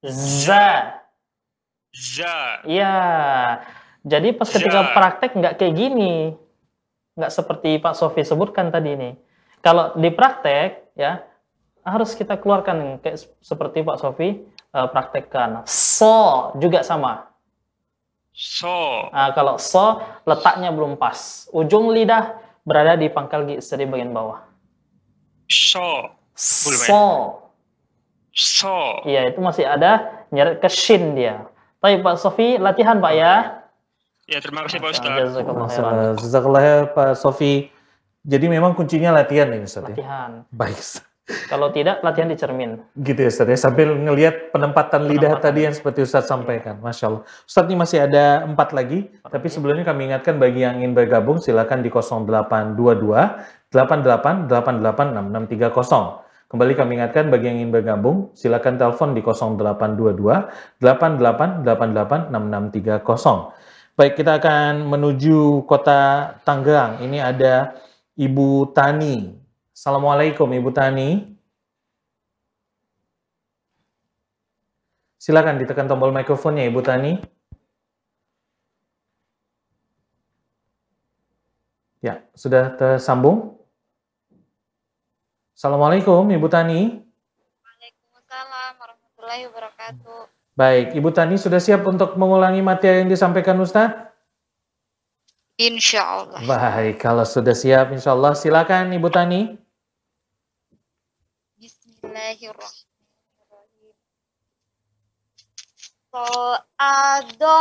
Za. Iya. Jadi pas ketika praktek nggak kayak gini. Nggak seperti Pak Sofi sebutkan tadi nih. Kalau di praktek ya harus kita keluarkan kayak se- seperti Pak Sofi eh, praktekkan. So juga sama. So. Nah, kalau so letaknya belum pas. Ujung lidah berada di pangkal gigi bagian bawah. So. So. So. Iya, itu masih ada nyeret ke shin dia. Baik Pak Sofi, latihan Pak ya. Ya, terima kasih Pak Ustaz. Jazakallah ya Pak Sofi. Jadi memang kuncinya latihan ini Ustaz ya? Latihan. Baik. Kalau tidak, latihan di cermin. Gitu ya Ustaz ya, sambil ngelihat penempatan lidah Penempatan. tadi yang seperti Ustaz sampaikan. Masya Allah. Ustaz ini masih ada empat lagi, tapi sebelumnya kami ingatkan bagi yang ingin bergabung silakan di 0822 88 88 6630. Kembali kami ingatkan bagi yang ingin bergabung silakan telepon di 0822 88 88 6630. Baik, kita akan menuju kota Tangerang. Ini ada Ibu Tani. Assalamualaikum Ibu Tani. Silakan ditekan tombol mikrofonnya Ibu Tani. Ya, sudah tersambung. Assalamualaikum Ibu Tani. Waalaikumsalam warahmatullahi wabarakatuh. Baik, Ibu Tani sudah siap untuk mengulangi materi yang disampaikan Ustadz? Insya Allah. Baik, kalau sudah siap insya Allah silakan Ibu Tani. Bismillahirrahmanirrahim. So'ado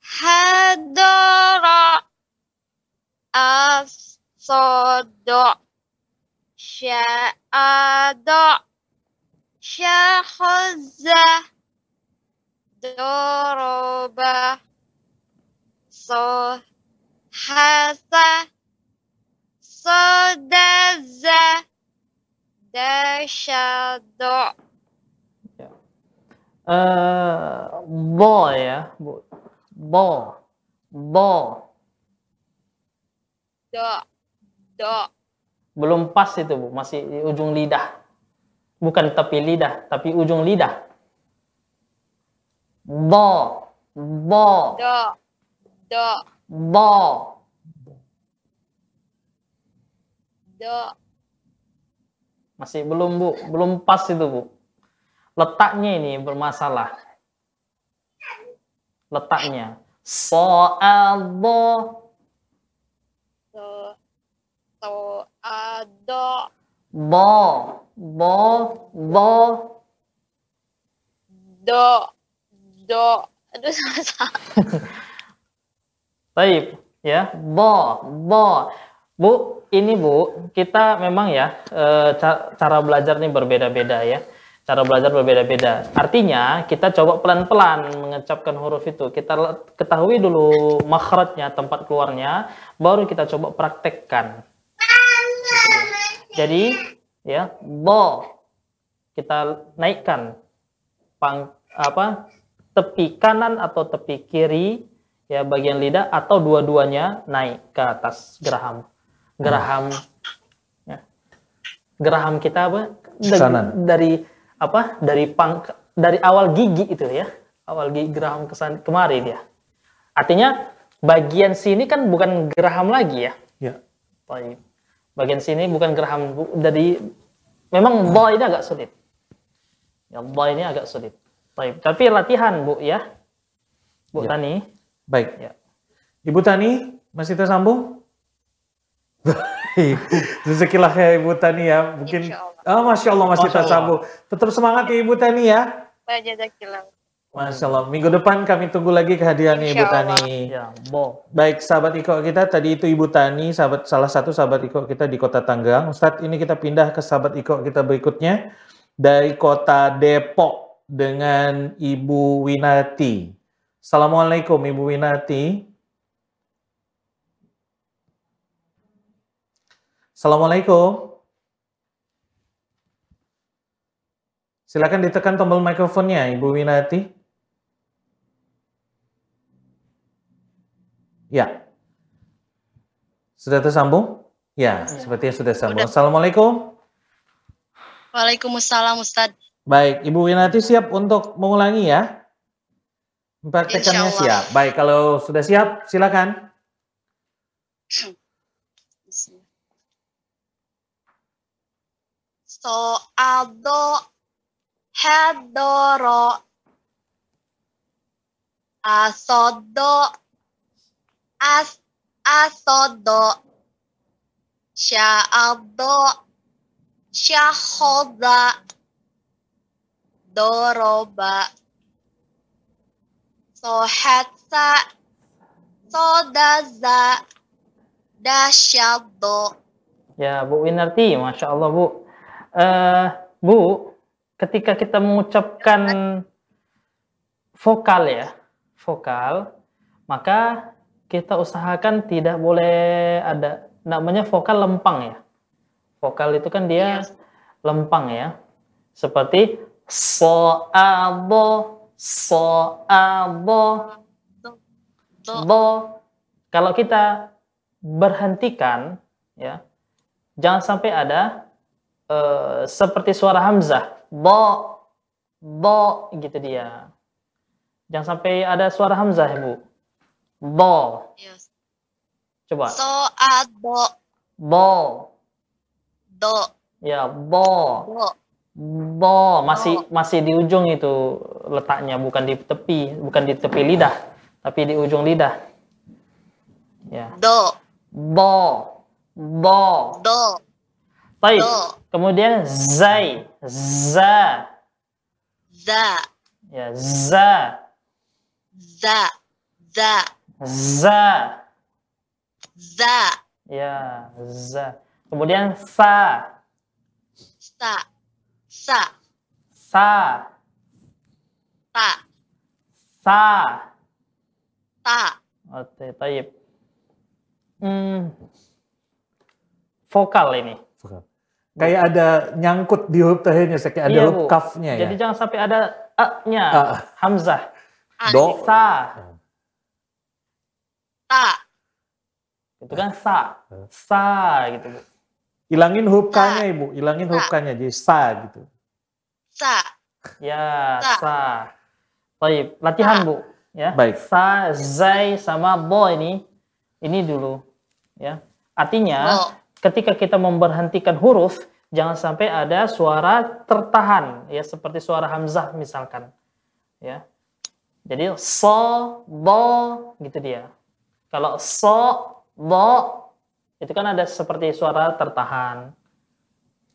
hadara as-sodo sya'ado syahazah doroba so hasa sodaza dasyado Eh, bo ya, Bu. Bo. Bo. do do Belum pas itu, Bu. Masih di ujung lidah. Bukan tepi lidah, tapi ujung lidah. Bo. Bo. do do Bo. do Masih belum, Bu. Belum pas itu, Bu. Letaknya ini bermasalah. Letaknya. Soal bo. so so ado Bo. Bo. Bo. do do aduh sama Baik, ya. Bo, bo. Bu, ini Bu, kita memang ya eh, ca- cara belajar ini berbeda-beda ya. Cara belajar berbeda-beda. Artinya, kita coba pelan-pelan mengucapkan huruf itu. Kita ketahui dulu makhrajnya, tempat keluarnya, baru kita coba praktekkan. Jadi, ya, bo. Kita naikkan pang apa tepi kanan atau tepi kiri ya bagian lidah atau dua-duanya naik ke atas geraham geraham ya. geraham kita apa Da- Kanan. dari apa dari pang dari awal gigi itu ya awal gigi geraham kesan kemari dia artinya bagian sini kan bukan geraham lagi ya. Ya. Baik. Bagian sini bukan geraham. Jadi memang dha ini agak sulit. Ya, dha ini agak sulit. Baik. Tapi latihan Bu ya. Bu Ya. Tani. Baik. Ya. Ibu Tani, masih tersambung? Baik. Rezekilah ya Ibu Tani ya. Mungkin Ah, Masya Allah masih Masya Allah. tersambung. Tetap semangat ya Ibu Tani ya. Jazakillah. Masya Allah. Minggu depan kami tunggu lagi kehadirannya Ibu. Tani. Ya, Bo. Baik, sahabat Iko kita tadi itu Ibu Tani, sahabat salah satu sahabat Iko kita di Kota Tanggerang. Ustadz, ini kita pindah ke sahabat Iko kita berikutnya dari Kota Depok dengan Ibu Winati. Assalamualaikum Ibu Winati. Assalamualaikum. Silakan ditekan tombol mikrofonnya Ibu Winati. Ya. Sudah tersambung? Ya, sepertinya sudah sambung. Assalamualaikum. Waalaikumsalam Ustaz. Baik, Ibu Winati siap untuk mengulangi ya? Allah. siap. Baik, kalau sudah siap, silakan. So'ado hadoro asodo as asodo sya'ado syahoda doroba sohatsa sodaza dasyado Ya, Bu Winarti, Masya Allah, Bu. Eh, Bu, ketika kita mengucapkan vokal ya, vokal, maka kita usahakan tidak boleh ada namanya vokal lempang ya. Vokal itu kan dia lempang ya. Seperti so abo so abo do. Kalau kita berhentikan ya, jangan sampai ada eh, seperti suara hamzah do do gitu dia. Jangan sampai ada suara hamzah ya, Bu. Do. Coba. so'ado Do. do Ya, do. do Do masih masih di ujung itu letaknya, bukan di tepi, bukan di tepi lidah, tapi di ujung lidah. Ya. do Do. Do. do Baik. Do. Kemudian zai, za. za Ya, za. za za Za. za Ya, za. Kemudian sa. sa sa Sa. ta Sa. ta Oke, taib. Hmm. Vokal ini. Kayak ada nyangkut di huruf terakhirnya, kayak ada Iya, huruf kafnya ya. Jadi jangan sampai ada a-nya, Ah. hamzah. Do. Sa. ta Itu kan sa. Sa gitu, Bu. Hilangin huruf K-nya Ibu, hilangin huruf K-nya jadi sa gitu. sa Ya, Sa. sa. Baik, latihan, Bu. Ya. Baik. Sa, zai sama bo ini ini dulu, ya. Artinya ketika kita memberhentikan huruf jangan sampai ada suara tertahan ya seperti suara hamzah misalkan. Ya. Jadi so, do gitu dia. Kalau so, do itu kan ada seperti suara tertahan.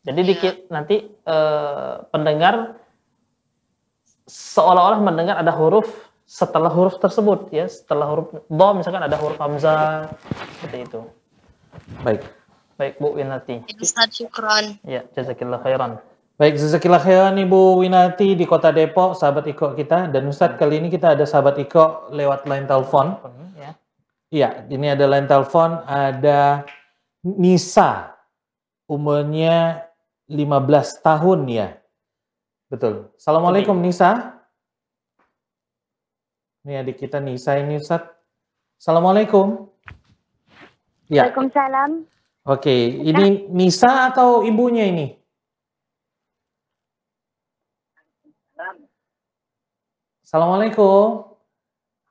Jadi dikit nanti eh, pendengar seolah-olah mendengar ada huruf setelah huruf tersebut ya setelah huruf do misalkan ada huruf hamzah seperti itu Baik. Baik Bu Winati Ustaz syukron ya jazakillah khairan Baik, jazakillah khairan Ibu Winati di Kota Depok, sahabat Iko kita. Dan Ustadz kali ini kita ada sahabat Iko lewat line telepon. ya Iya, ini ada line telepon, ada Nisa. Umurnya 15 tahun ya. Betul. Assalamualaikum Nisa. Ini adik kita Nisa ini Ustadz. Assalamualaikum. Ya, Waalaikumsalam. Oke. Ini Nisa atau ibunya ini? Assalamualaikum.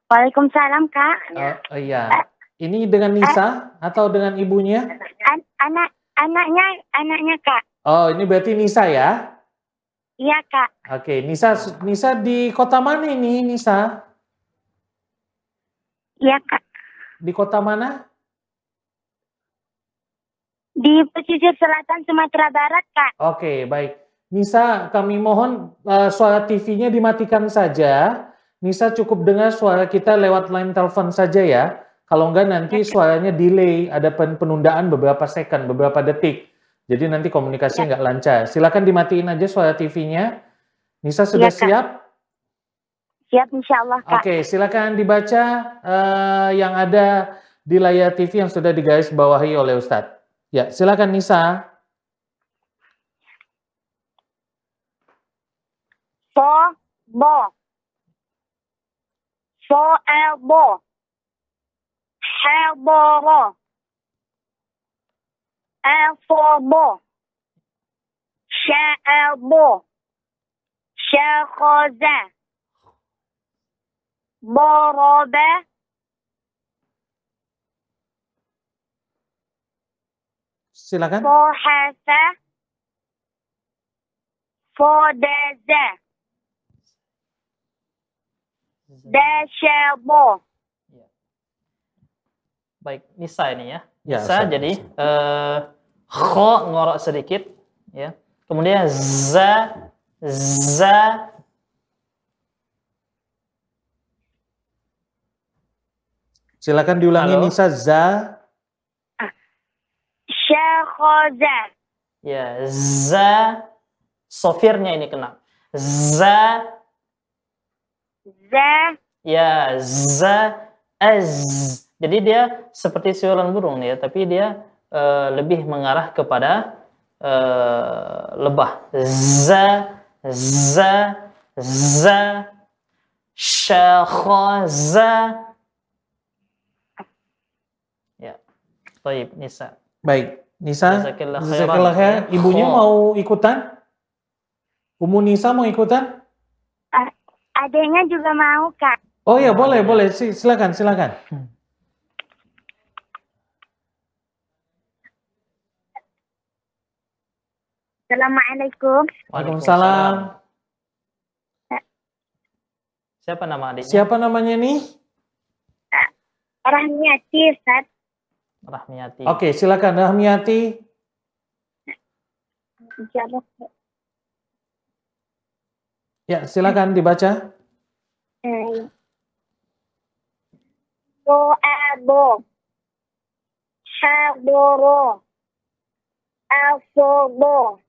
Waalaikumsalam kak. Oh, oh iya. Ini dengan Nisa atau dengan ibunya? An- anak anaknya anaknya kak. Oh, ini berarti Nisa ya? Iya kak. Oke, Nisa Nisa di kota mana ini, Nisa? Iya kak. Di kota mana? Di pesisir selatan Sumatera Barat kak. Oke, baik. Nisa, kami mohon eh, suara TV-nya dimatikan saja. Nisa cukup dengar suara kita lewat line telepon saja ya. Kalau enggak nanti suaranya delay, ada pen- penundaan beberapa second, beberapa detik. Jadi nanti komunikasi nggak lancar. Silakan dimatiin aja suara TV-nya. Nisa sudah Kak. siap? Siap insya Allah kak. Oke, silakan dibaca eh, yang ada di layar TV yang sudah digaris bawahi oleh Ustadz. Ya, silakan Nisa. So bo. So elbo. Helboro. Elfobo. Shelbo. Shelkoza. Borobe. Silakan. Fohasa. Fodeze. Deshebo. Baik, Nisa ini ya. Ya, Nisa jadi eh kho ngorok sedikit ya. Kemudian za za Silakan diulangi Halo. Nisa za Shekhoza. ya za sofirnya ini kena. Za Za. ya za az. Jadi dia seperti siulan burung nih ya, tapi dia eh, lebih mengarah kepada eh, lebah. Za za za syakhaza Ya. Baik, Nisa. Baik, Nisa. Jazakallah khair. Ibunya Kho. mau ikutan? Umu Nisa mau ikutan? Adanya juga mau kak. Oh ya, boleh, boleh. Si- Silakan, silakan. Assalamualaikum. Waalaikumsalam. Siapa nama adiknya? Siapa namanya nih? Rahmiati Ustaz. Rahmiati. Oke, silakan Rahmiati. Insyaallah. Ya, silakan dibaca. Eh, So'abo. Hadoro. Asobo.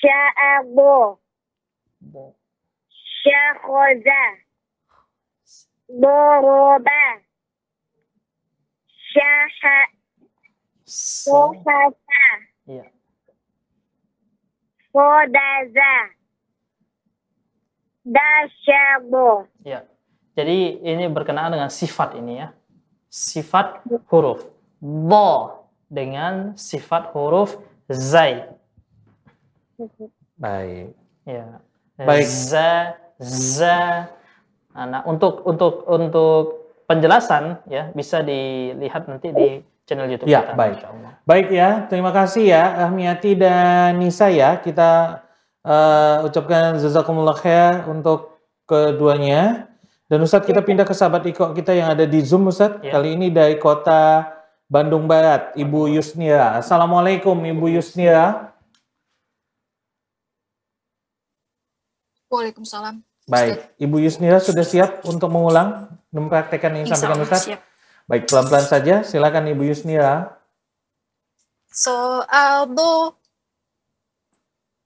Sya'abo. Syakhoza. Doroba. Syaha. Sohasa. Iya. Sodaza. Dasyabo. Ya. Jadi ini berkenaan dengan sifat ini ya. Sifat huruf. Bo dengan sifat huruf zai. Baik. Ya. Baik. Za, za. Nah, untuk untuk untuk penjelasan ya bisa dilihat nanti di channel YouTube Ya, kita. baik. Baik ya, terima kasih ya Ahmiati dan Nisa ya. Kita eh, ucapkan jazakumullah khair untuk keduanya. Dan Ustadz kita pindah ke sahabat Iko kita yang ada di Zoom Ustadz. Ya. Kali ini dari kota Bandung Barat, Ibu Yusnira. Assalamualaikum Ibu Yusnira. Waalaikumsalam. Baik, Ibu Yusnira sudah siap untuk mengulang mempraktekkan yang disampaikan Allah, Ustadz? siap. Baik, pelan-pelan saja. Silakan Ibu Yusnira. So'aldo.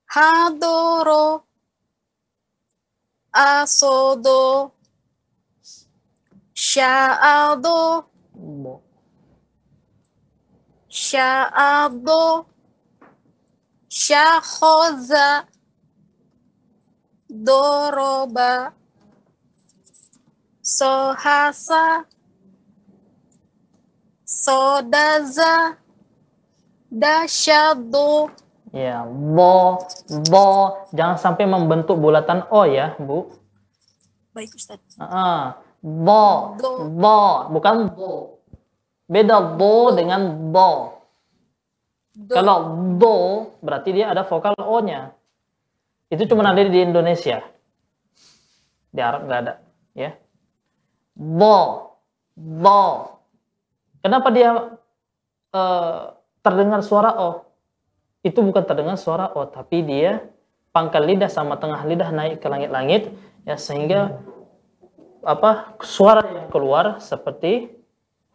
Hadoro. Asodo. Sya'aldo. Bo. Sya'aldo. Syakhoza. Doroba. Sohasa. Sodaza. Dasyadu. Ya, bo, bo. Jangan sampai membentuk bulatan o ya, Bu. Baik Ustaz. Ah, Do, do, bukan do. Beda do dengan do. Kalau do berarti dia ada vokal o-nya. Itu cuma ada di Indonesia. Di Arab nggak ada, ya. Do, do. Kenapa dia eh, terdengar suara o? Itu bukan terdengar suara o, tapi dia pangkal lidah sama tengah lidah naik ke langit-langit, ya sehingga apa suara yang keluar seperti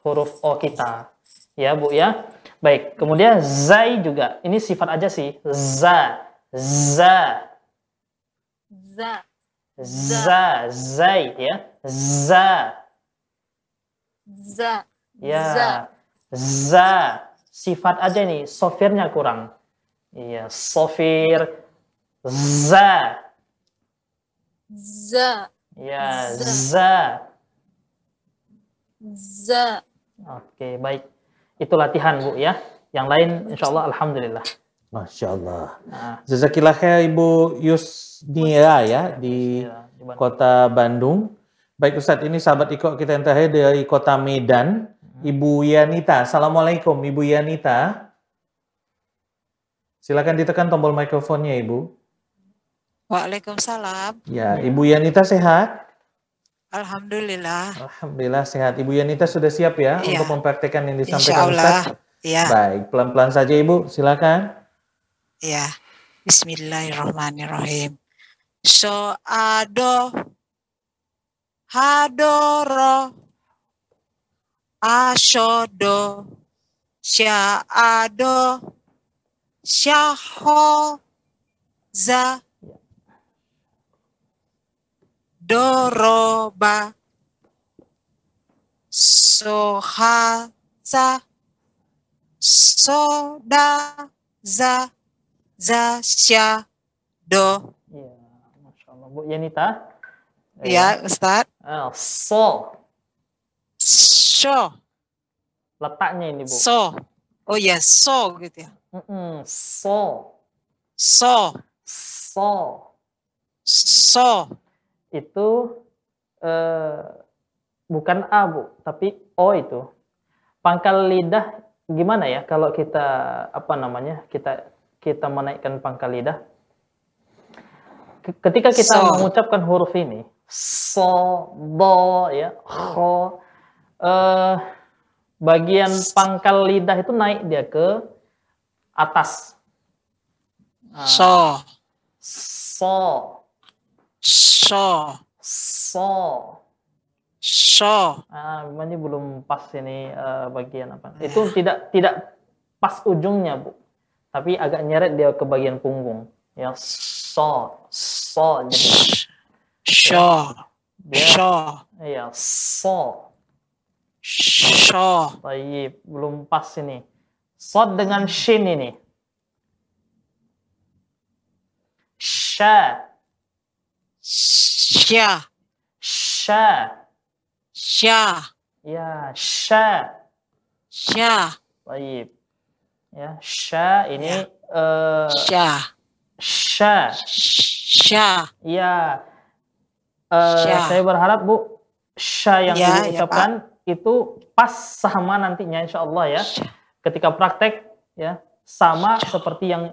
huruf o kita, ya bu ya. Baik, kemudian zai juga. Ini sifat aja sih. Za, za, Za. za, zai ya. Za, Za. ya. Za. Za. Sifat aja nih, sofirnya kurang. Iya, sofir. Za. Za. Ya, Za. za. Za. Oke, baik. Itu latihan, Bu ya. Yang lain insya Allah alhamdulillah. Masya Allah. Nah, Jazakillah khair Ibu Yusnira ya di kota Bandung. Baik Ustadz, ini sahabat ikut kita yang terakhir dari kota Medan. Ibu Yanita. Assalamualaikum Ibu Yanita. Silakan ditekan tombol mikrofonnya Ibu. Waalaikumsalam. Ya, Ibu Yanita sehat? Alhamdulillah. Alhamdulillah sehat. Ibu Yanita sudah siap ya Iya. untuk mempraktekkan yang Insya disampaikan Allah. Ustadz? Ya. Baik, pelan-pelan saja Ibu. Silakan. Ya. Bismillahirrahmanirrahim. So ado hadoro ashodo sya'ado syaho za doroba sohaza soda za za sya do Masya Allah. Bu Yanita. Ya Ustaz Ah, so. so Letaknya ini, Bu. so oh ya so gitu ya Mm-mm, so. so So. so Itu eh, bukan A, Bu, tapi O itu. Pangkal lidah gimana ya kalau kita apa namanya? Kita kita menaikkan pangkal lidah. Ke- Ketika kita So. mengucapkan huruf ini, so, do, ya, ho, eh, bagian pangkal lidah itu naik dia ke atas. Ah, so so, so so. so Ah, ini belum pas ini eh, bagian apa? Itu tidak tidak pas ujungnya, Bu. Tapi agak nyeret dia ke bagian punggung. Ya, so, so. Jadi, so dia, so Iya, so. so Baik, belum pas ini. Sod dengan shin ini. Sha, sya sha. sya Ya, sha. sya Baik. Ya, sha ini eh sya sha. sya Ya. Sya. saya berharap Bu sha yang Ya, ya, ucapkan itu pas sama nantinya insya Allah ya. Ketika praktek ya sama seperti yang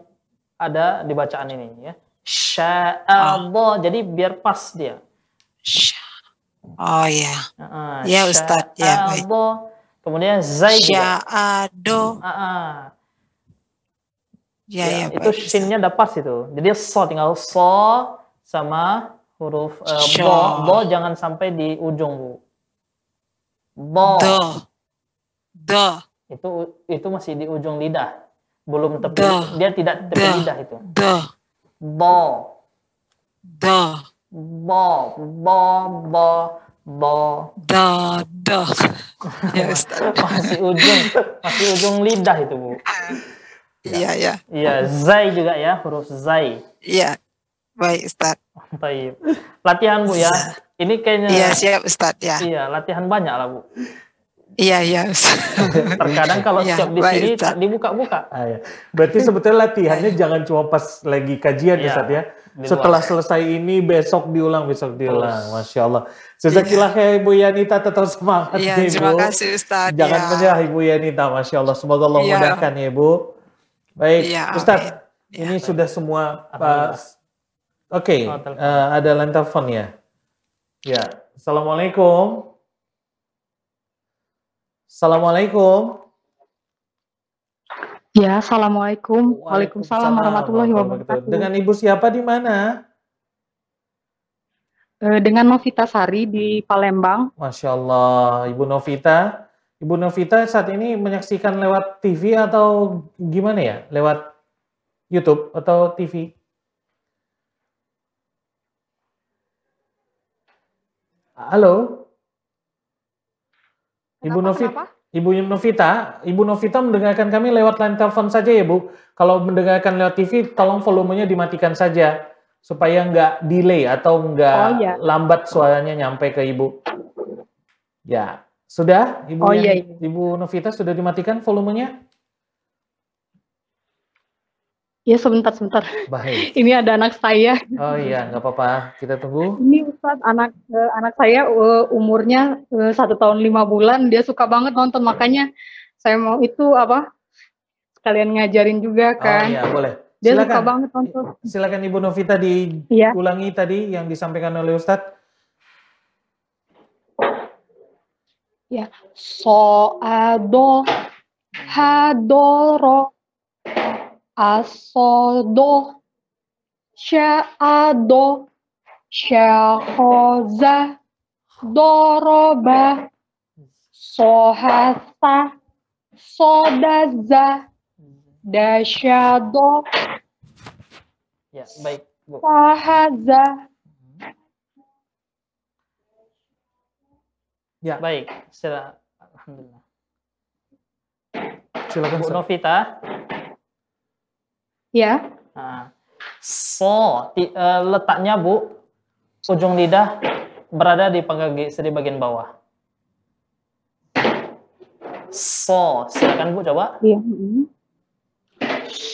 ada di bacaan ini ya. Sya Allah. Jadi biar pas dia. oh ya Heeh, Ya, sya Ustadz. Ya, baik. Allah. Kemudian zai juga. sya'ado Heeh. ya Ya, ya itu baik shinnya udah pas itu. Jadi so tinggal so sama huruf Sya. bo. Bo jangan sampai di ujung bu. Bo do do itu itu masih di ujung lidah, belum tepi. Do. Dia tidak tepi Do. lidah itu. do Bo do bo bo bo bo. do do ya masih ujung masih ujung lidah itu bu. iya ya Iya zai juga ya huruf zai. iya baik Ustaz Baik. Latihan bu ya. Ini kayaknya iya siap Ustaz ya Iya, latihan banyak lah, Bu. Iya, iya. Terkadang kalau Iya, siap di baik, sini Ustaz. tak dibuka-buka. Ah, ya. Berarti sebetulnya latihannya jangan cuma pas lagi kajian Iya, Ustaz ya. Setelah selesai ini besok diulang, besok diulang. Terus. Masya Allah. Jazakillah ya Ibu Yanita tetap semangat Iya, ya, Ibu. terima kasih Ustaz. Jangan ya. menyerah Ibu Yanita, Masya Allah. Semoga Allah Iya. mudahkan ya Ibu. Baik, Iya, Ustaz. Iya, Ini sudah semua. Uh, Oke, Oh, telepon. uh, ada line telepon ya. Ya, Assalamualaikum. Assalamualaikum. Ya, Assalamualaikum. Waalaikumsalam warahmatullahi wabarakatuh. Dengan Ibu siapa di mana? Eh, dengan Novita Sari di Palembang. Masya Allah, Ibu Novita. Ibu Novita saat ini menyaksikan lewat TV atau gimana ya? Lewat YouTube atau TV? Halo? Ibu Novita, Ibu Novita, Ibu Novita mendengarkan kami lewat line telepon saja ya Bu. Kalau mendengarkan lewat TV, tolong volumenya dimatikan saja supaya nggak delay atau nggak Oh, iya. lambat suaranya nyampe ke Ibu. Ya, sudah Ibu Oh, iya, iya. Ibu Novita sudah dimatikan volumenya? Ya, sebentar, sebentar. Baik. Ini ada anak saya. Oh iya, nggak apa-apa. Kita tunggu. Ini Ustadz, anak eh, anak saya eh, umurnya eh, satu tahun lima bulan. Dia suka banget nonton, makanya saya mau itu apa? Sekalian ngajarin juga Oh kan. iya, boleh. Dia suka Silakan. banget nonton. Silakan Ibu Novita Iya. diulangi tadi yang disampaikan oleh Ustadz. Ya, so ado hadoro asodo sya'ado syakhoza doroba sohasa sodaza dasyado Ya, baik, Bu. sahaza Ya. Baik, sila alhamdulillah. Silakan. Bu. Novita. Ya Nah, so ti- eh, letaknya Bu ujung lidah berada di pangkal G di bagian bawah. So, silakan Bu coba. Iya. mm.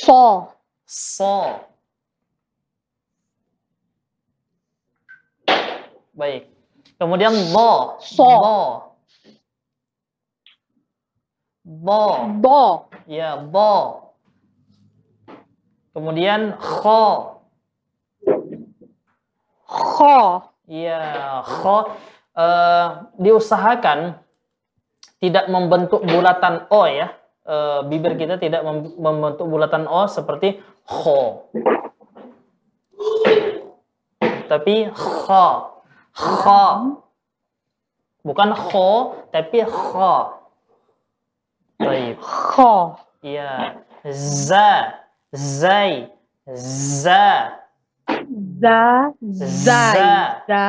so So. Baik. Kemudian lo. So. Lo. Bo. do Ya, bo. Kemudian kho. kho Iya, kho. Eh, diusahakan tidak membentuk bulatan O ya. Eh, bibir kita tidak mem- membentuk bulatan O seperti kho. Tapi kho. Kho. Bukan kho, tapi kho. Baik. kho Iya. Za. Zai. Za. za zai Za. za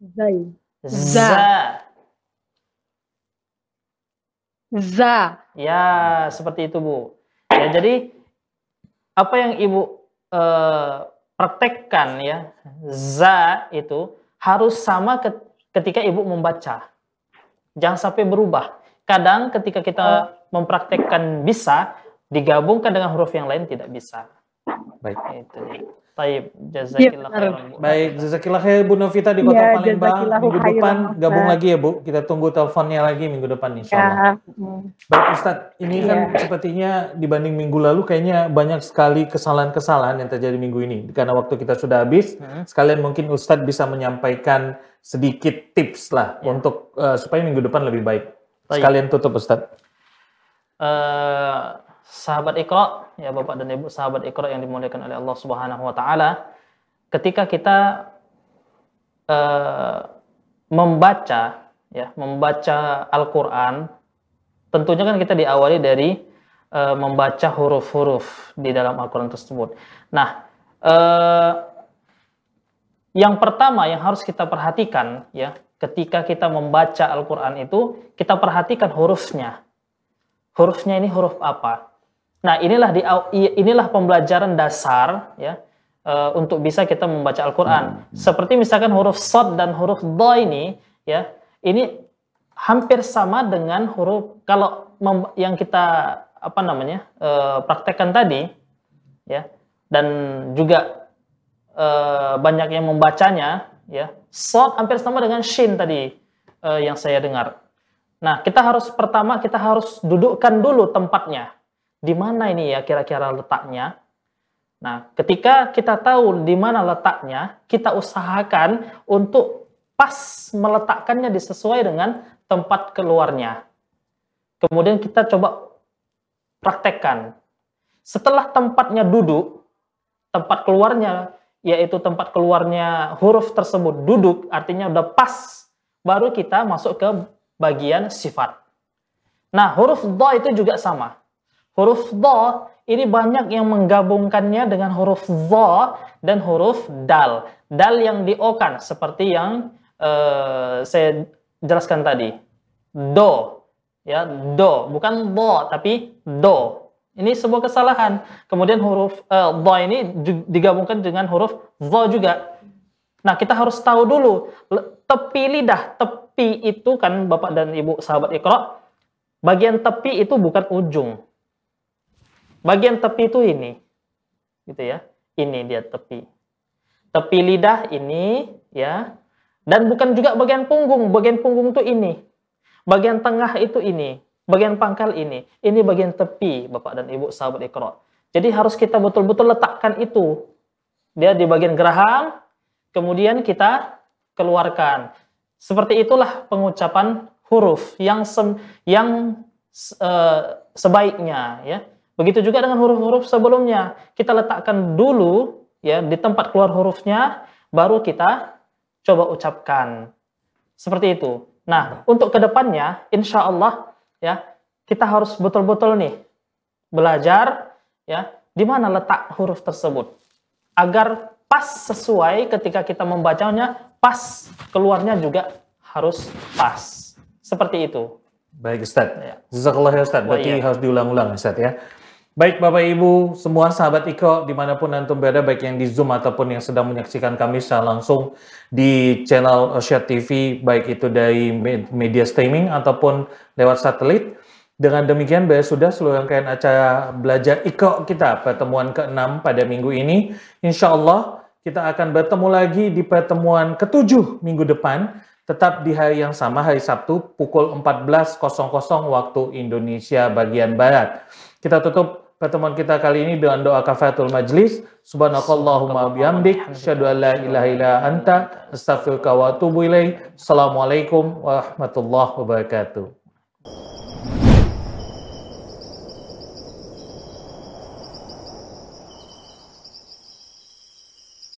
zai Za. za Ya, seperti itu, Bu. Ya, jadi apa yang Ibu eh, praktekkan ya, za itu harus sama ke- ketika Ibu membaca. Jangan sampai berubah. Kadang ketika kita mempraktekkan bisa digabungkan dengan huruf yang lain tidak bisa. Baik. Itu. Taib, jazakillah benar. khairan, Bu. Baik, jazakillah khair Bu Novita di Kota Ya, Palembang. Minggu khairan, depan Ustaz. gabung lagi ya Bu. Kita tunggu teleponnya lagi minggu depan insya Allah. ya mm. Baik Ustadz, ini kan Iya. sepertinya dibanding minggu lalu kayaknya banyak sekali kesalahan-kesalahan yang terjadi minggu ini. Karena waktu kita sudah habis, Hmm. sekalian mungkin Ustadz bisa menyampaikan sedikit tips lah Ya. untuk eh, supaya minggu depan lebih baik. Baik. Sekalian tutup Ustadz. eh, sahabat Iqra, ya Bapak dan Ibu sahabat Iqra yang dimuliakan oleh Allah Subhanahu wa taala, ketika kita eh, membaca ya, membaca Al-Qur'an, tentunya kan kita diawali dari eh, membaca huruf-huruf di dalam Al-Qur'an tersebut. Nah, eh, yang pertama yang harus kita perhatikan ya, ketika kita membaca Al-Qur'an itu, kita perhatikan hurufnya hurufnya ini huruf apa. Nah, inilah di inilah pembelajaran dasar ya eh, untuk bisa kita membaca Al-Qur'an. Seperti misalkan huruf sod dan huruf do ini ya, ini hampir sama dengan huruf kalau mem- yang kita apa namanya eh, praktekkan tadi ya dan juga eh, banyak yang membacanya ya sod hampir sama dengan shin tadi yang saya dengar. Nah kita harus pertama kita harus dudukkan dulu tempatnya di mana ini ya kira-kira letaknya? Nah ketika kita tahu di mana letaknya kita usahakan untuk pas meletakkannya disesuai dengan tempat keluarnya. Kemudian kita coba praktekkan. Setelah tempatnya duduk tempat keluarnya yaitu tempat keluarnya huruf tersebut duduk artinya udah pas baru kita masuk ke bagian sifat. Nah huruf do itu juga sama huruf do ini banyak yang menggabungkannya dengan huruf zo dan huruf dal dal yang diokan seperti yang eh, saya jelaskan tadi do ya do bukan do tapi do ini sebuah kesalahan. Kemudian huruf uh, dha ini digabungkan dengan huruf dha juga. Nah, kita harus tahu dulu tepi lidah, tepi itu kan Bapak dan Ibu sahabat Iqra, bagian tepi itu bukan ujung. Bagian tepi itu ini. Gitu ya. Ini dia tepi. Tepi lidah ini ya. Dan bukan juga bagian punggung, bagian punggung itu ini. Bagian tengah itu ini bagian pangkal ini, ini bagian tepi Bapak dan Ibu sahabat Iqra. Jadi harus kita betul-betul letakkan itu. Dia di bagian geraham, kemudian kita keluarkan. Seperti itulah pengucapan huruf yang sem, yang uh, sebaiknya ya. Begitu juga dengan huruf-huruf sebelumnya. Kita letakkan dulu ya di tempat keluar hurufnya baru kita coba ucapkan. Seperti itu. Nah, untuk ke depannya, insya Allah ya kita harus betul-betul nih belajar ya di mana letak huruf tersebut agar pas sesuai ketika kita membacanya pas keluarnya juga harus pas seperti itu Baik Ustaz. Ya. Jazakallah ya Ustaz. Berarti Wa iya. harus diulang-ulang Ustaz ya. Baik Bapak Ibu, semua sahabat Iko di mana pun Antum berada, baik yang di Zoom ataupun yang sedang menyaksikan kami secara langsung di channel Syat TV, baik itu dari me- media streaming ataupun lewat satelit. Dengan demikian, Bapak sudah seluruh rangkaian acara belajar Iko kita pertemuan ke-6 pada minggu ini. Insya Allah kita akan bertemu lagi di pertemuan ke-7 minggu depan, tetap di hari yang sama, hari Sabtu, pukul 14.00 waktu Indonesia bagian Barat. Kita tutup pertemuan kita kali ini dengan doa kafaratul majlis. Subhanakallahumma bihamdik, syadu an la ilaha illa anta, astaghfiruka wa atubu ilaih. Assalamualaikum warahmatullahi wabarakatuh.